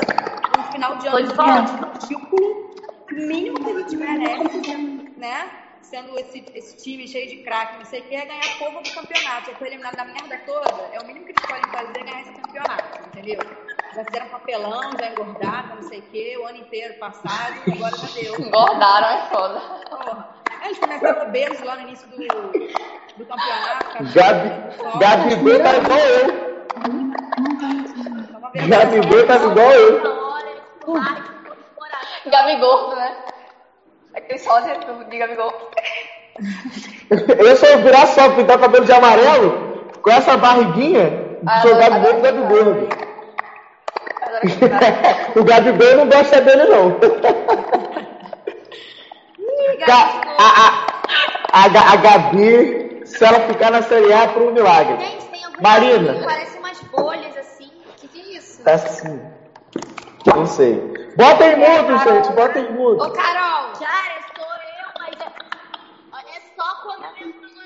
No final de ano, de volta. ridículo. O mínimo que a gente merece, né? Sendo esse, esse time cheio de craque, não sei o que, é ganhar a porra do campeonato. Já foi eliminado da merda toda. É o mínimo que eles podem fazer é ganhar esse campeonato, entendeu? Já fizeram papelão, já engordaram, não sei o que, o ano inteiro passado, agora já deu. Engordaram, é foda. Porra. Aí Eles começaram obesos lá no início do, do campeonato. Gabi. Gabigol tá igual eu. Gabigol tá igual eu. Gabigol, né? Aquele sósia do- de Gabigol. Eu só virar só pintar o cabelo de amarelo com essa barriguinha, Ah, sou Gabigol agora do Gabigol. O Gabigol não gosta dele, não. Ga- a, a, a, a Gabi, se ela ficar na Série A, por um milagre. Gente, tem algumas Marina. parecem umas bolhas assim. Que que é isso? Tá assim. Não sei. Bota em mudo, gente, bota em mudo. Ô, Carol! Cara, sou eu, mas é, é só quando eu entro no-.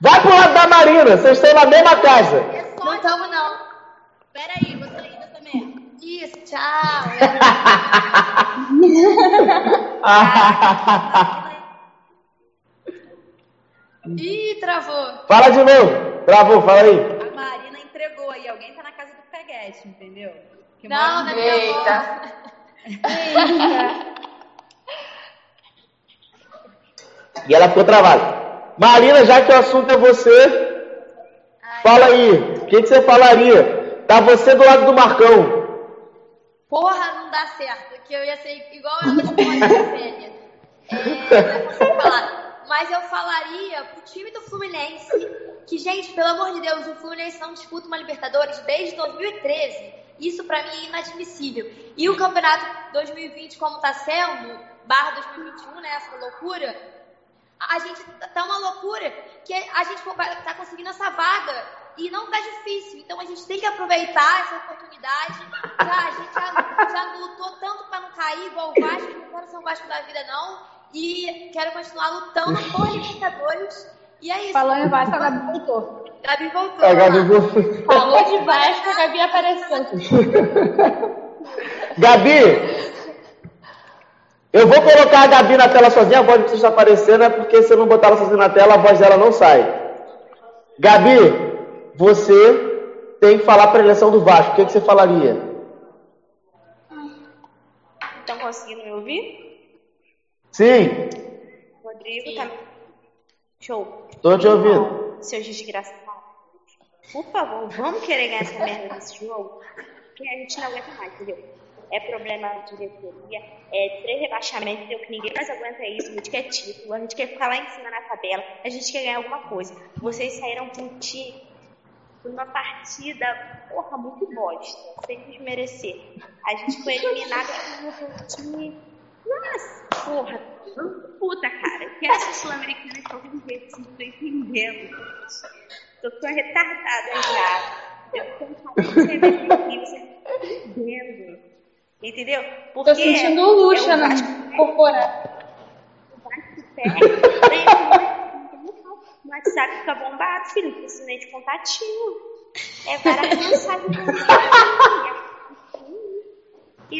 Vai pro lado da Marina, vocês estão na mesma casa. É só Não tamo, não. Peraí, vou sair dessa merda. Isso, tchau. Ih, travou. fala de novo. Travou, fala aí. A Marina entregou aí. Alguém tá na casa do Peguete, entendeu? Que Não, não é avó. Eita. E ela ficou travada. Marina, já que o assunto é você, fala aí. O que, que você falaria? Tá você do lado do Marcão. Porra, não dá certo. Que eu ia ser igual ela de Fênia. É, não sei falar. Mas eu falaria pro time do Fluminense que, gente, pelo amor de Deus, o Fluminense não disputa uma Libertadores desde 2013. Isso pra mim é inadmissível. E o campeonato 2020, como tá sendo, barra 2021, né, essa loucura, a gente tá uma loucura que a gente tá conseguindo essa vaga e não tá difícil. Então a gente tem que aproveitar essa oportunidade. Já, a gente já, já lutou tanto para não cair igual o Vasco, não quero ser um Vasco da vida, não. E quero continuar lutando por Libertadores. E é isso. Falando em Vasco, a Gabi voltou. Gabi voltou. A Gabi voltou. Falou de Vasco, a Gabi apareceu. Gabi, eu vou colocar a Gabi na tela sozinha, a voz não precisa aparecer, né? Porque se eu não botar ela sozinha na tela, a voz dela não sai. Gabi, você tem que falar para a eleição do Vasco. O que, que você falaria? Estão conseguindo me ouvir? Sim, Rodrigo tá. Show. Tô te ouvindo. Seus desgraçados. Por favor, vamos querer ganhar essa merda desse jogo? Porque a gente não aguenta mais, entendeu? É problema de diretoria, é três rebaixamentos, entendeu? Que ninguém mais aguenta isso, a gente quer título, a gente quer ficar lá em cima na tabela, a gente quer ganhar alguma coisa. Vocês saíram com um time por uma partida, porra, muito bosta, sem desmerecer. A gente foi eliminado por um time. Nossa, porra, puta, cara. Que essa sul-americana de qualquer jeito, não tô entendendo. Eu tô retardada já. Eu tô falando que você aqui, tá entendendo. Entendeu? Porque Tô sentindo o luxo é o no Vasco corporal. o Vasco perde, no WhatsApp fica bombado, filho, com esse de contatinho. É várias mensagens.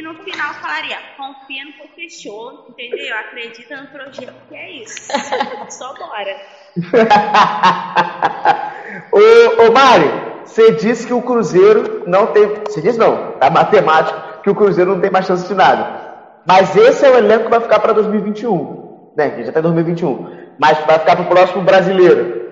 E no final falaria, confia no que fechou, entendeu? Acredita no projeto, que é isso. Só bora. ô, ô Mari, você disse que o Cruzeiro não tem. Você disse não, tá matemático, que o Cruzeiro não tem mais chance de nada. Mas esse é o elenco que vai ficar para 2021. Né? Que já tá em 2021. Mas vai ficar pro próximo brasileiro.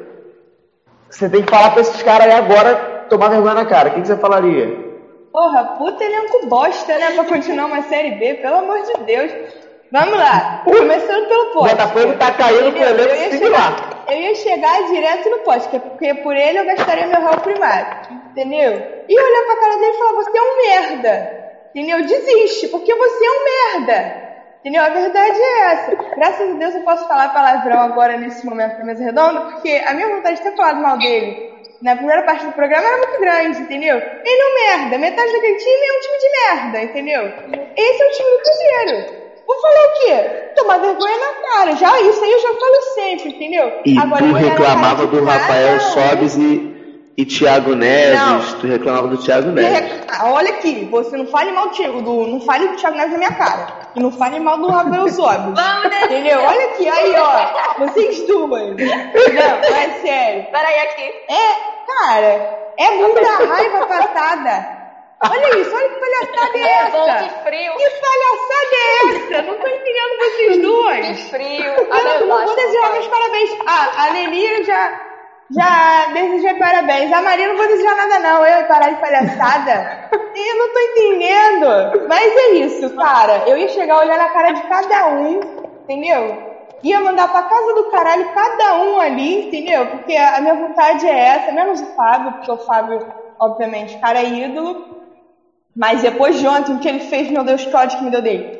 Você tem que falar pra esses caras aí agora tomar vergonha na cara. O que, que você falaria? Porra, puta elenco bosta, né? Pra continuar uma Série B, pelo amor de Deus. Vamos lá. Começando pelo poste. Botafogo tá caindo com o Entendeu? elenco eu, ia chegar, eu ia chegar direto no poste, que porque por ele eu gastaria meu réu primário. Entendeu? E olhar pra cara dele e falar, você é um merda. Entendeu? Desiste, porque você é um merda. Entendeu? A verdade é essa. Graças a Deus eu posso falar palavrão agora nesse momento da mesa redonda, porque a minha vontade de ter falado mal dele na primeira parte do programa era muito grande, entendeu? Ele é um merda. Metade daquele time é um time de merda, entendeu? Esse é o time do Cruzeiro. Vou falar o quê? Tomar vergonha na cara. Já isso aí eu já falo sempre, entendeu? E Agora, tu reclamava do Rafael. Sobes e, e Thiago Neves. Não. Tu reclamava do Thiago Neves. rec- Ah, Olha aqui, você não fale mal do Thiago, do, não fale do Thiago Neves na minha cara. E não fale mal do Rafael Sobis. Vamos. Entendeu? Olha aqui, aí ó, vocês duas. Não, é sério. Peraí, aqui. É, cara, é muita raiva passada. Olha isso, olha que palhaçada é Bom, essa. que frio. Que palhaçada é essa? Não tô entendendo vocês Que duas. frio. Eu não, não vou desejar meus parabéns. Ah, a Nelly já, já desejei parabéns. A Maria não vou desejar nada não. Eu parar de palhaçada. Eu não tô entendendo. Mas é isso, cara. Eu ia chegar a olhar na cara de cada um, entendeu? Ia mandar pra casa do caralho cada um ali, entendeu? Porque a minha vontade é essa, menos o Fábio, porque o Fábio, obviamente, cara é ídolo. Mas depois de ontem, o que ele fez, meu Deus, que ódio que me deu dele.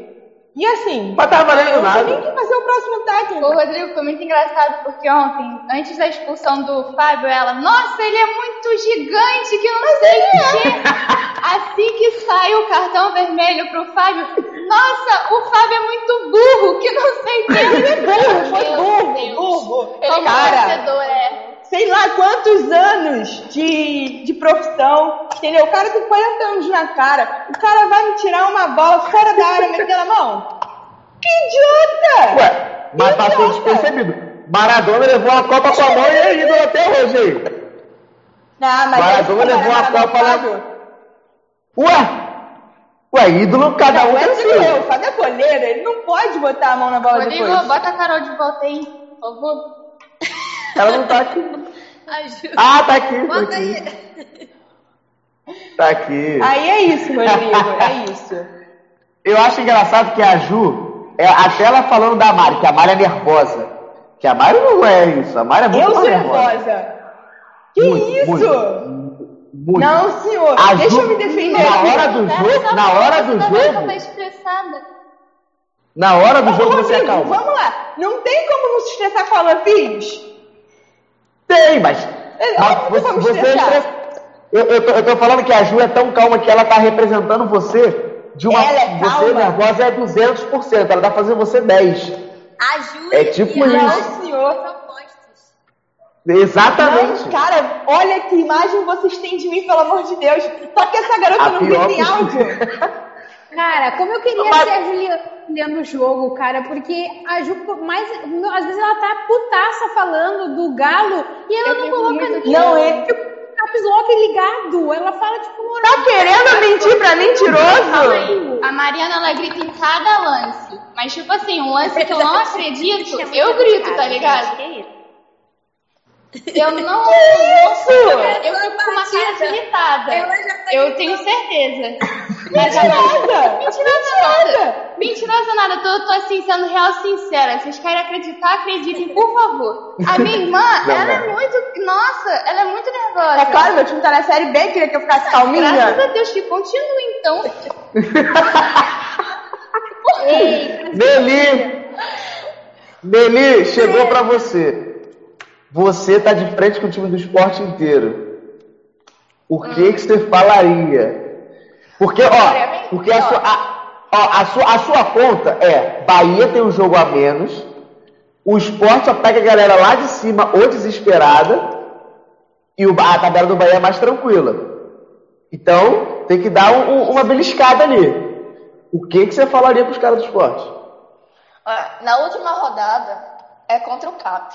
E assim, Mas tá valendo nada. quem fazer o próximo técnico. Ô, Rodrigo, foi muito engraçado porque ontem, antes da expulsão do Fábio, ela, nossa, ele é muito gigante, que não sei o quê. Assim que sai o cartão vermelho pro Fábio, nossa, o Fábio é muito burro, que não sei o quê. burro, foi burro, burro. Ele é Cara, torcedor, é. Sei lá quantos anos de, de profissão, entendeu? O cara tem 40 anos na cara, o cara vai me tirar uma bola fora da área, metendo a mão. Que idiota! Ué, mas passou Idiota. despercebido. Maradona levou a Copa com a mão e é ídolo até hoje aí. Não, mas Maradona levou a Copa lá. Ué? Ué, ídolo cada um Não, é tem seu. o Fábio é goleiro, ele não pode botar a mão na bola Rodrigo, depois. bota a Carol de volta aí, por favor. Ela não tá aqui. Ajuda. Ah, tá aqui. Tá Bota aqui. aí. Tá aqui. Aí é isso, Rodrigo, é isso. Eu acho engraçado que a Ju, é, até ela falando da Mari, que a Mari é nervosa. Que a Mari não é isso, a Mari é muito Eu sou nervosa. nervosa. Que Muito, isso? muito, muito. Não, senhor. A Deixa Ju- eu me defender. Na hora do jogo, na hora do jogo, estressada. na hora do Ô, jogo você Rodrigo, acalma. Vamos lá. Não tem como não se estressar com a Alan Pires? Tem, mas. É mas você, você eu, eu, tô, eu tô falando que a Ju é tão calma que ela tá representando você de uma. Ela é você calma. nervosa é 200%, ela tá fazendo você 10. A Júlia É tipo e isso. Ana Não, senhor. são opostos. Exatamente. Não, cara, olha que imagem vocês têm de mim, pelo amor de Deus. Só que essa garota A não pior grita em que- áudio. Cara, como eu queria Mas- ser a Juliana olhando o jogo, cara, porque a Ju, mais, às vezes ela tá putaça falando do galo e ela Eu não coloca nem Não, é- tipo, caps lock ligado. Ela fala, tipo, moral. Tá querendo mentir pra mentiroso? A Mariana, ela grita em cada lance. Mas, tipo assim, um lance que eu não acredito, é eu grito, tá ligado? Que? Eu não. isso? Eu fico com uma cara irritada. Tá Eu tenho certeza. Mas a Nada. Mentirosa nada. Mentirosa nada. Eu tô, tô assim, sendo real sincera. Vocês querem acreditar? Acreditem, por favor. A minha irmã, Não, ela é não. muito. Nossa, ela é muito nervosa. É claro, meu time tá na série B, queria que eu ficasse Graças calminha. a Deus que continue, então. Nelly! Nelly, chegou pra você. Você tá de frente com o time do esporte inteiro. O que, que você falaria? Porque, ó, porque a sua, a, ó, a, sua, a sua conta é Bahia tem um jogo a menos, o esporte só pega a galera lá de cima ou desesperada, e o, a tabela do Bahia é mais tranquila. Então, tem que dar um- um- uma beliscada ali. O que, que você falaria pros caras do esporte? Na última rodada é contra o CAP.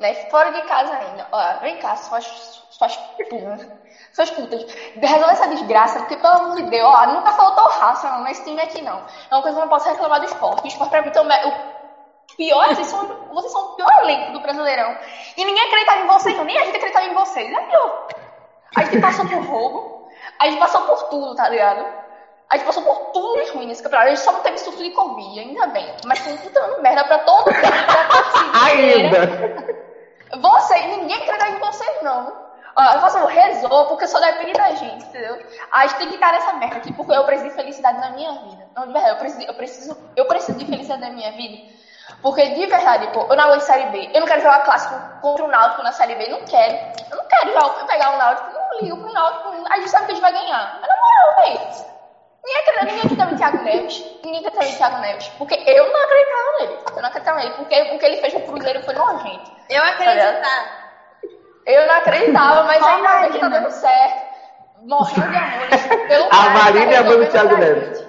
Né? Fora de casa ainda. Olha, vem cá, suas, suas putas. Suas putas. Resolve essa desgraça, porque pelo amor de Deus, ó, nunca faltou raça não, nesse time aqui não. É uma coisa que eu não posso reclamar do esporte. O esporte pra mim também. O pior, vocês são, vocês são o pior elenco do Brasileirão. E ninguém acreditava em vocês, não. Nem a gente acreditava em vocês. É pior. A gente passou por roubo, a gente passou por tudo, tá ligado? A gente passou por tudo ruim nesse campeonato. A gente só não teve surto de Covid, ainda bem. Mas foi um puta merda pra todo mundo. Ainda! Você, ninguém acredita em vocês, não. Ó, eu faço um resolvo porque só depende da gente, entendeu? A gente tem que estar nessa merda aqui porque eu preciso de felicidade na minha vida. Não, de verdade, eu preciso, eu preciso, eu preciso de felicidade na minha vida. Porque de verdade, pô, eu não aguento Série B. Eu não quero jogar clássico contra o Náutico na Série B. Não quero. Eu não quero jogar, pegar o Náutico. Não ligo pro Náutico. A gente sabe que a gente vai ganhar. Mas na moral, velho. Ninguém acredita, ninguém acreditava em Thiago Neves. Ninguém acreditava em Thiago Neves. Porque eu não acreditava nele. Eu não acreditava nele. Porque o que ele fez no Cruzeiro foi nojento. Eu acreditava. Eu não acreditava, mas ainda bem que tá dando certo. Morrendo de amores pelo A tá Marina é a mãe do Thiago Neves.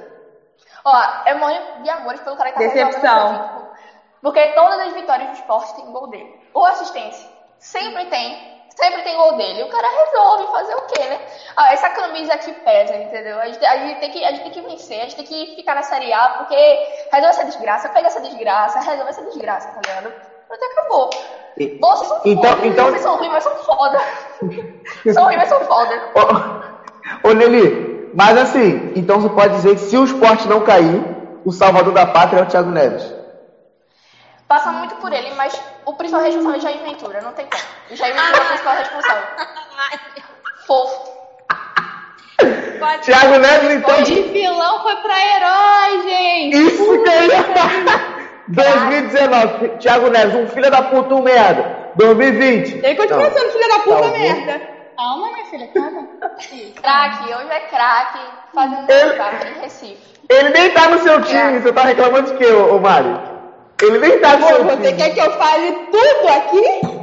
Ó, é morrendo de amores pelo cara que tá Decepção. Porque todas as vitórias do esporte tem gol dele. Ou assistência. Sempre tem. Sempre tem gol dele. O cara resolve fazer o quê, né? Ah, essa camisa aqui pesa, entendeu? A gente, a gente tem que, a gente tem que vencer, a gente tem que ficar na Série A, porque resolve essa desgraça, pega essa desgraça, resolve essa desgraça, tá ligado? Pronto, acabou. E- Vocês são Então- foda. então- Vocês são ruins, mas são foda. são ruins, mas são foda. Ô, ô Nelly, mas assim, então você pode dizer que se o esporte não cair, o salvador da pátria é o Thiago Neves. Passa muito por ele, mas o principal responsável é Jair Ventura, não tem como. O Jair Ventura é o principal responsável. Fofo. Thiago Neves, então, De vilão foi pra herói, gente. isso que eu ia falar. 2019, Thiago Neves, um filho da puta, um merda. 2020. Ele continua Não. sendo filha da puta Talvez. merda. Calma, minha filha, calma. Craque, hoje é craque, fazendo Ele- craque em Recife. Ele nem tá no seu time, você tá reclamando de quê, ô, ô Mário? Ele nem tá Pô, seu você quer que eu fale tudo aqui?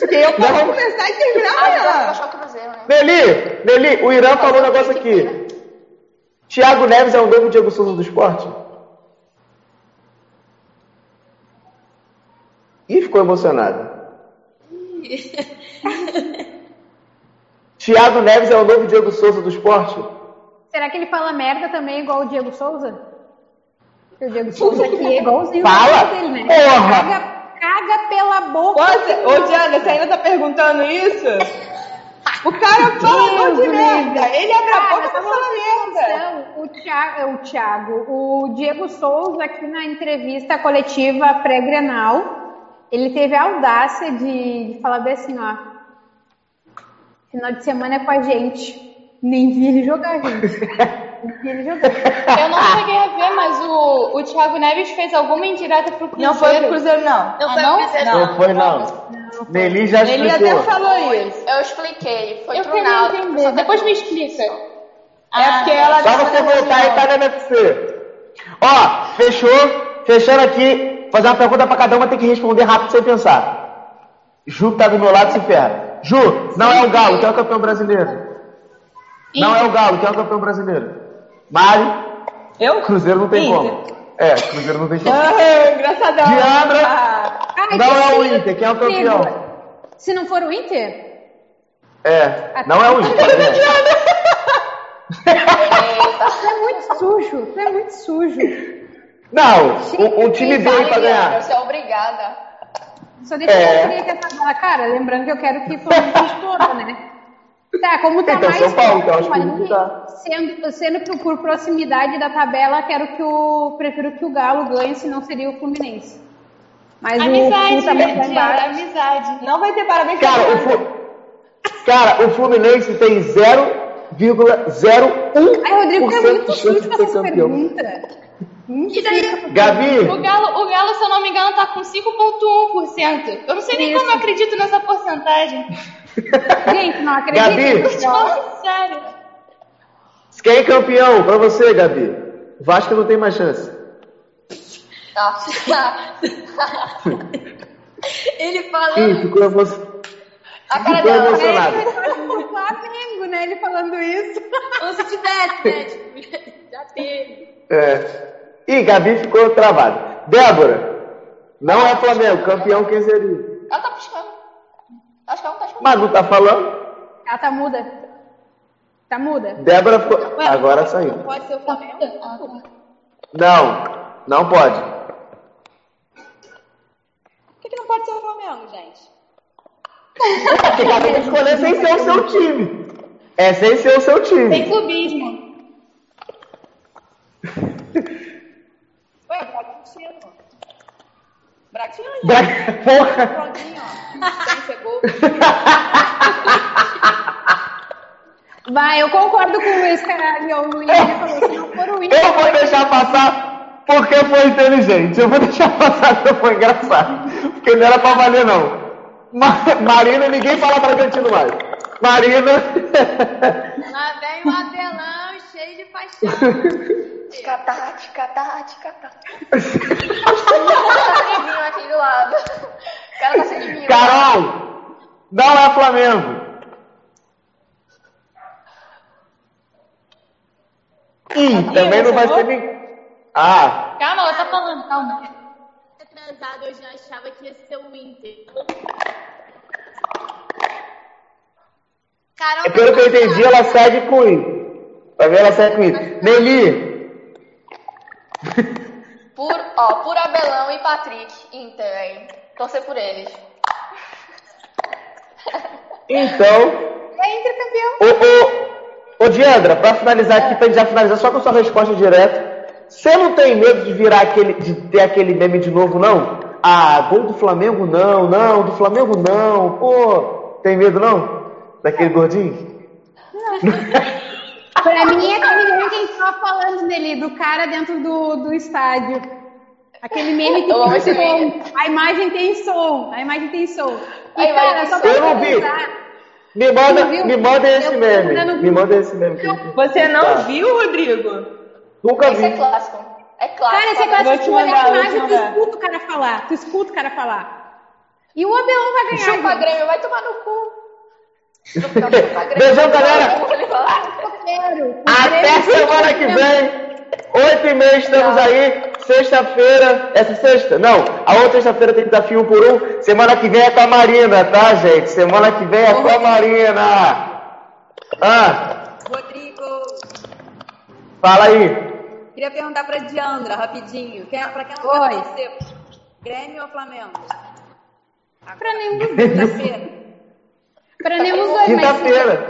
Porque eu posso começar e terminar Ah, Cruzeiro, né? Nelly, Nelly, o Irã falou um negócio aqui. Thiago Neves é o novo Diego Souza do esporte? Ih, ficou emocionado. Thiago Neves é o novo Diego Souza do esporte? Será que ele fala merda também igual o Diego Souza? O Diego Souza aqui é igualzinho Fala? dele, né? Porra! Caga, caga pela boca. Você, ô Diana, você ainda tá perguntando isso? O cara fala um monte de merda. Ele abre a Cara, boca pra falar merda. O Thiago, o Thiago, o Diego Souza aqui na entrevista coletiva pré-grenal, ele teve a audácia de, de falar bem assim, ó. Final de semana é com a gente. Nem vi ele jogar, gente. Ele jogar. Eu não cheguei a ver, mas o, o Thiago Neves fez alguma indireta pro Cruzeiro. Não foi pro Cruzeiro, não. Não Ah, foi não? o Cruzeiro, Não não. foi, não. Nelly já Ele explicou. até falou isso. Eu expliquei. Foi Eu pro entender. que- Depois me explica. É porque ela Só você voltar e tá na NFC. Ó, fechou? Fechando aqui, fazer uma pergunta pra cada uma, tem que responder rápido sem pensar. Ju que tá do meu lado se ferra. Ju, não é o Galo, que é o campeão brasileiro. Não é o Galo, que é o campeão brasileiro. Mari, Eu? Cruzeiro não tem Inter. como. É, Cruzeiro não tem como. Ah, engraçadão. Diandra. Ah, Não é o que Inter, quem é o campeão? Se não for o Inter, É, não é o Inter. é. tu é muito sujo. Tu é muito sujo. Não, o, o time dele pra ganhar. Você é obrigada. Só deixa É. eu conferir aqui a tabela. Cara, lembrando que eu quero que Flamengo exploda, né? Tá, como tá Então, mais São Paulo, que eu acho que não tá. sendo, sendo por, por proximidade da tabela, quero que o prefiro que o Galo ganhe, senão seria o Fluminense. Mas Amizade, o tá Diandra, embaixo. amizade. não vai ter parabéns pra Cara, o. Flu- Cara, o Fluminense tem 0,01% Ai, Rodrigo, é muito ser essa campeão. pergunta. Muito E daí? Gabi, O Galo, o Galo, se eu não me engano, tá com 5,1%. Eu não sei nem Isso. como eu acredito nessa porcentagem. Gente, não Gabi. acredito. Falando sério. quem é campeão pra você, Gabi? O Vasco não tem mais chance. Tá. Ele falando. Ih, ficou emocionado. A cara Ficou dela. emocionado. O Flamengo, né? Ele falando isso. Ou se tivesse, né? Tipo, já teve. É. Ih, Gabi ficou travada. Débora, não é Flamengo, campeão quem seria? Ela tá piscando. Acho que ela não tá escutando. Mas não tá falando? Ela tá muda. Tá muda. Débora ficou. Agora saiu. Pode ser o Flamengo? Ah, tá. Não, não pode. Por que, que não pode ser o Flamengo, gente? Porque cada um tem que escolher sem ser o seu time. É sem ser o seu Tem time. clubismo. Ué, Bragantino. Bragantino, gente. Bra- Porra! Prontinho, ó. Quem chegou? Vai, eu concordo com o Luiz, caralho. O Luiz ele falou, se não for o Inter... Eu vou deixar passar porque foi inteligente. Eu vou deixar passar porque foi engraçado. Porque não era pra valer, não. Ma- Marina, ninguém fala Bragantino mais. Marina. Lá vem o Abelão cheio de paixão. Ticatá, ticatá, ticatá. Seguinho aqui do lado. O cara tá seguindo. Carol, não é Flamengo. Ih, também não vai ser nem. Ah, Calma, ela tá falando, calma. Atrasado, eu já achava que ia ser o Inter. Carol, é pelo que eu entendi, ela segue com o Inter. Vai ver, ela segue com o Inter. Nelly, Por, ó, por Abelão e Patrick. Inter, aí. Torcer por eles. então. É Inter campeão. Ô, ô, ô Diandra, pra finalizar aqui, pra gente já finalizar só com a sua resposta direta. Você não tem medo de virar aquele, de ter aquele meme de novo, não? Ah, gol do Flamengo não, não, do Flamengo não, pô. Tem medo não? Daquele gordinho? Pra mim, é aquele meme que a gente tava falando dele, do cara dentro do, do estádio. Aquele meme que tem esse som. meme. A imagem tem som. A imagem tem som. E, A cara, só pra Eu não vi. Me manda, me manda esse Eu meme. Me manda esse meme. Você não Tá. viu, Rodrigo? Nunca Esse é vi. clássico. É clássico. Cara, esse te de olhar mandar, a imagem, tu escuta o cara falar. Tu escuta o cara falar. E o Abelão vai ganhar. Chupa. Grêmio, vai tomar no cu. Beijão, galera. Até semana que vem. Oito e meia estamos aí. Sexta-feira. Essa sexta? Não. A outra sexta-feira tem desafio um por um. Semana que vem é com a Marina, tá, gente? Semana que vem é com a Marina. Ah, Rodrigo, fala aí. queria perguntar pra Diandra, rapidinho. Pra quem ela vai Oi. Grêmio ou Flamengo? Pra nenhum dos Pra nenhum dos dois. mas- Quinta-feira.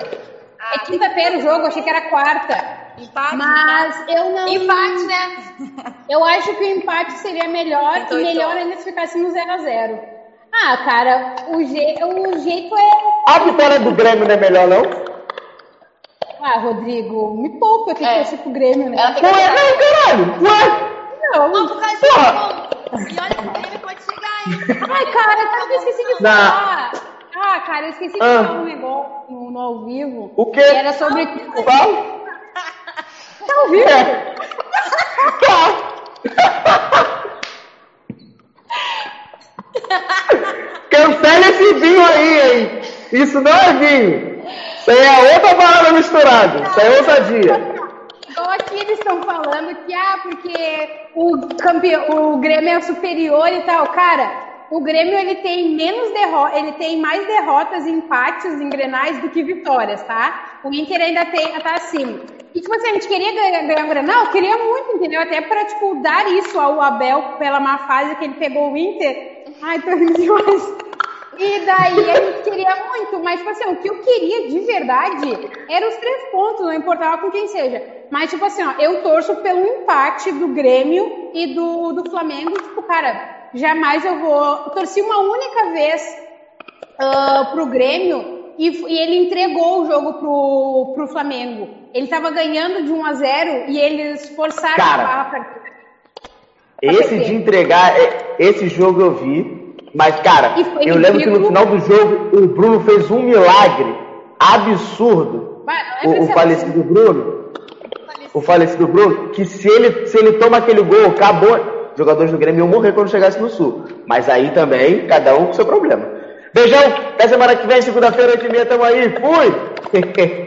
É quinta-feira o jogo, achei que era quarta. Empate? Mas eu não. empate, né? Eu acho que o empate seria melhor Então, e melhor então. ainda se ficasse no 0x0. Ah, cara, o, je... o jeito é. A vitória do Grêmio não é melhor, não? Ah, Rodrigo, me poupa, eu tenho que É. torcer pro Grêmio, né? Que Ué, não, caralho! Ué! Não. Não, por causa Porra. E olha que o Grêmio pode chegar, hein? Ai, cara, tá, eu esqueci de falar. Ah, cara, eu esqueci de Ah. falar um negócio no, no ao vivo. O quê? Que era sobre. Fala. Tá ao vivo? Cancela esse vinho aí, hein? Isso não é vinho. Isso aí é outra parada misturada. Isso aí é ousadia. Então aqui eles estão falando que, ah, porque o, campeão, o Grêmio é superior e tal. Cara, o Grêmio ele tem menos derrotas, ele tem mais derrotas e empates em Grenais do que vitórias, tá? O Inter ainda tem, tá acima. E tipo assim, a gente queria ganhar, ganhar o Grenal? Queria muito, entendeu? Até pra, tipo, dar isso ao Abel pela má fase que ele pegou o Inter. Ai, tô demais. E daí a gente queria muito, mas tipo assim, o que eu queria de verdade era os três pontos, não importava com quem seja. Mas tipo assim, ó, eu torço pelo empate do Grêmio e do, do Flamengo, tipo, cara, jamais eu vou. Torci uma única vez ah, pro Grêmio e, e ele entregou o jogo pro, pro Flamengo. Ele tava ganhando de 1 a 0 e eles forçaram Cara. a Esse de entregar, esse jogo eu vi. Mas, cara, eu lembro que no final do jogo o Bruno fez um milagre absurdo. É O, o falecido Bruno. O falecido Bruno, que se ele, se ele toma aquele gol, acabou. Jogadores do Grêmio iam morrer quando chegasse no Sul. Mas aí também, cada um com seu problema. Beijão, até semana que vem, segunda-feira, 8h30, tamo aí. Fui!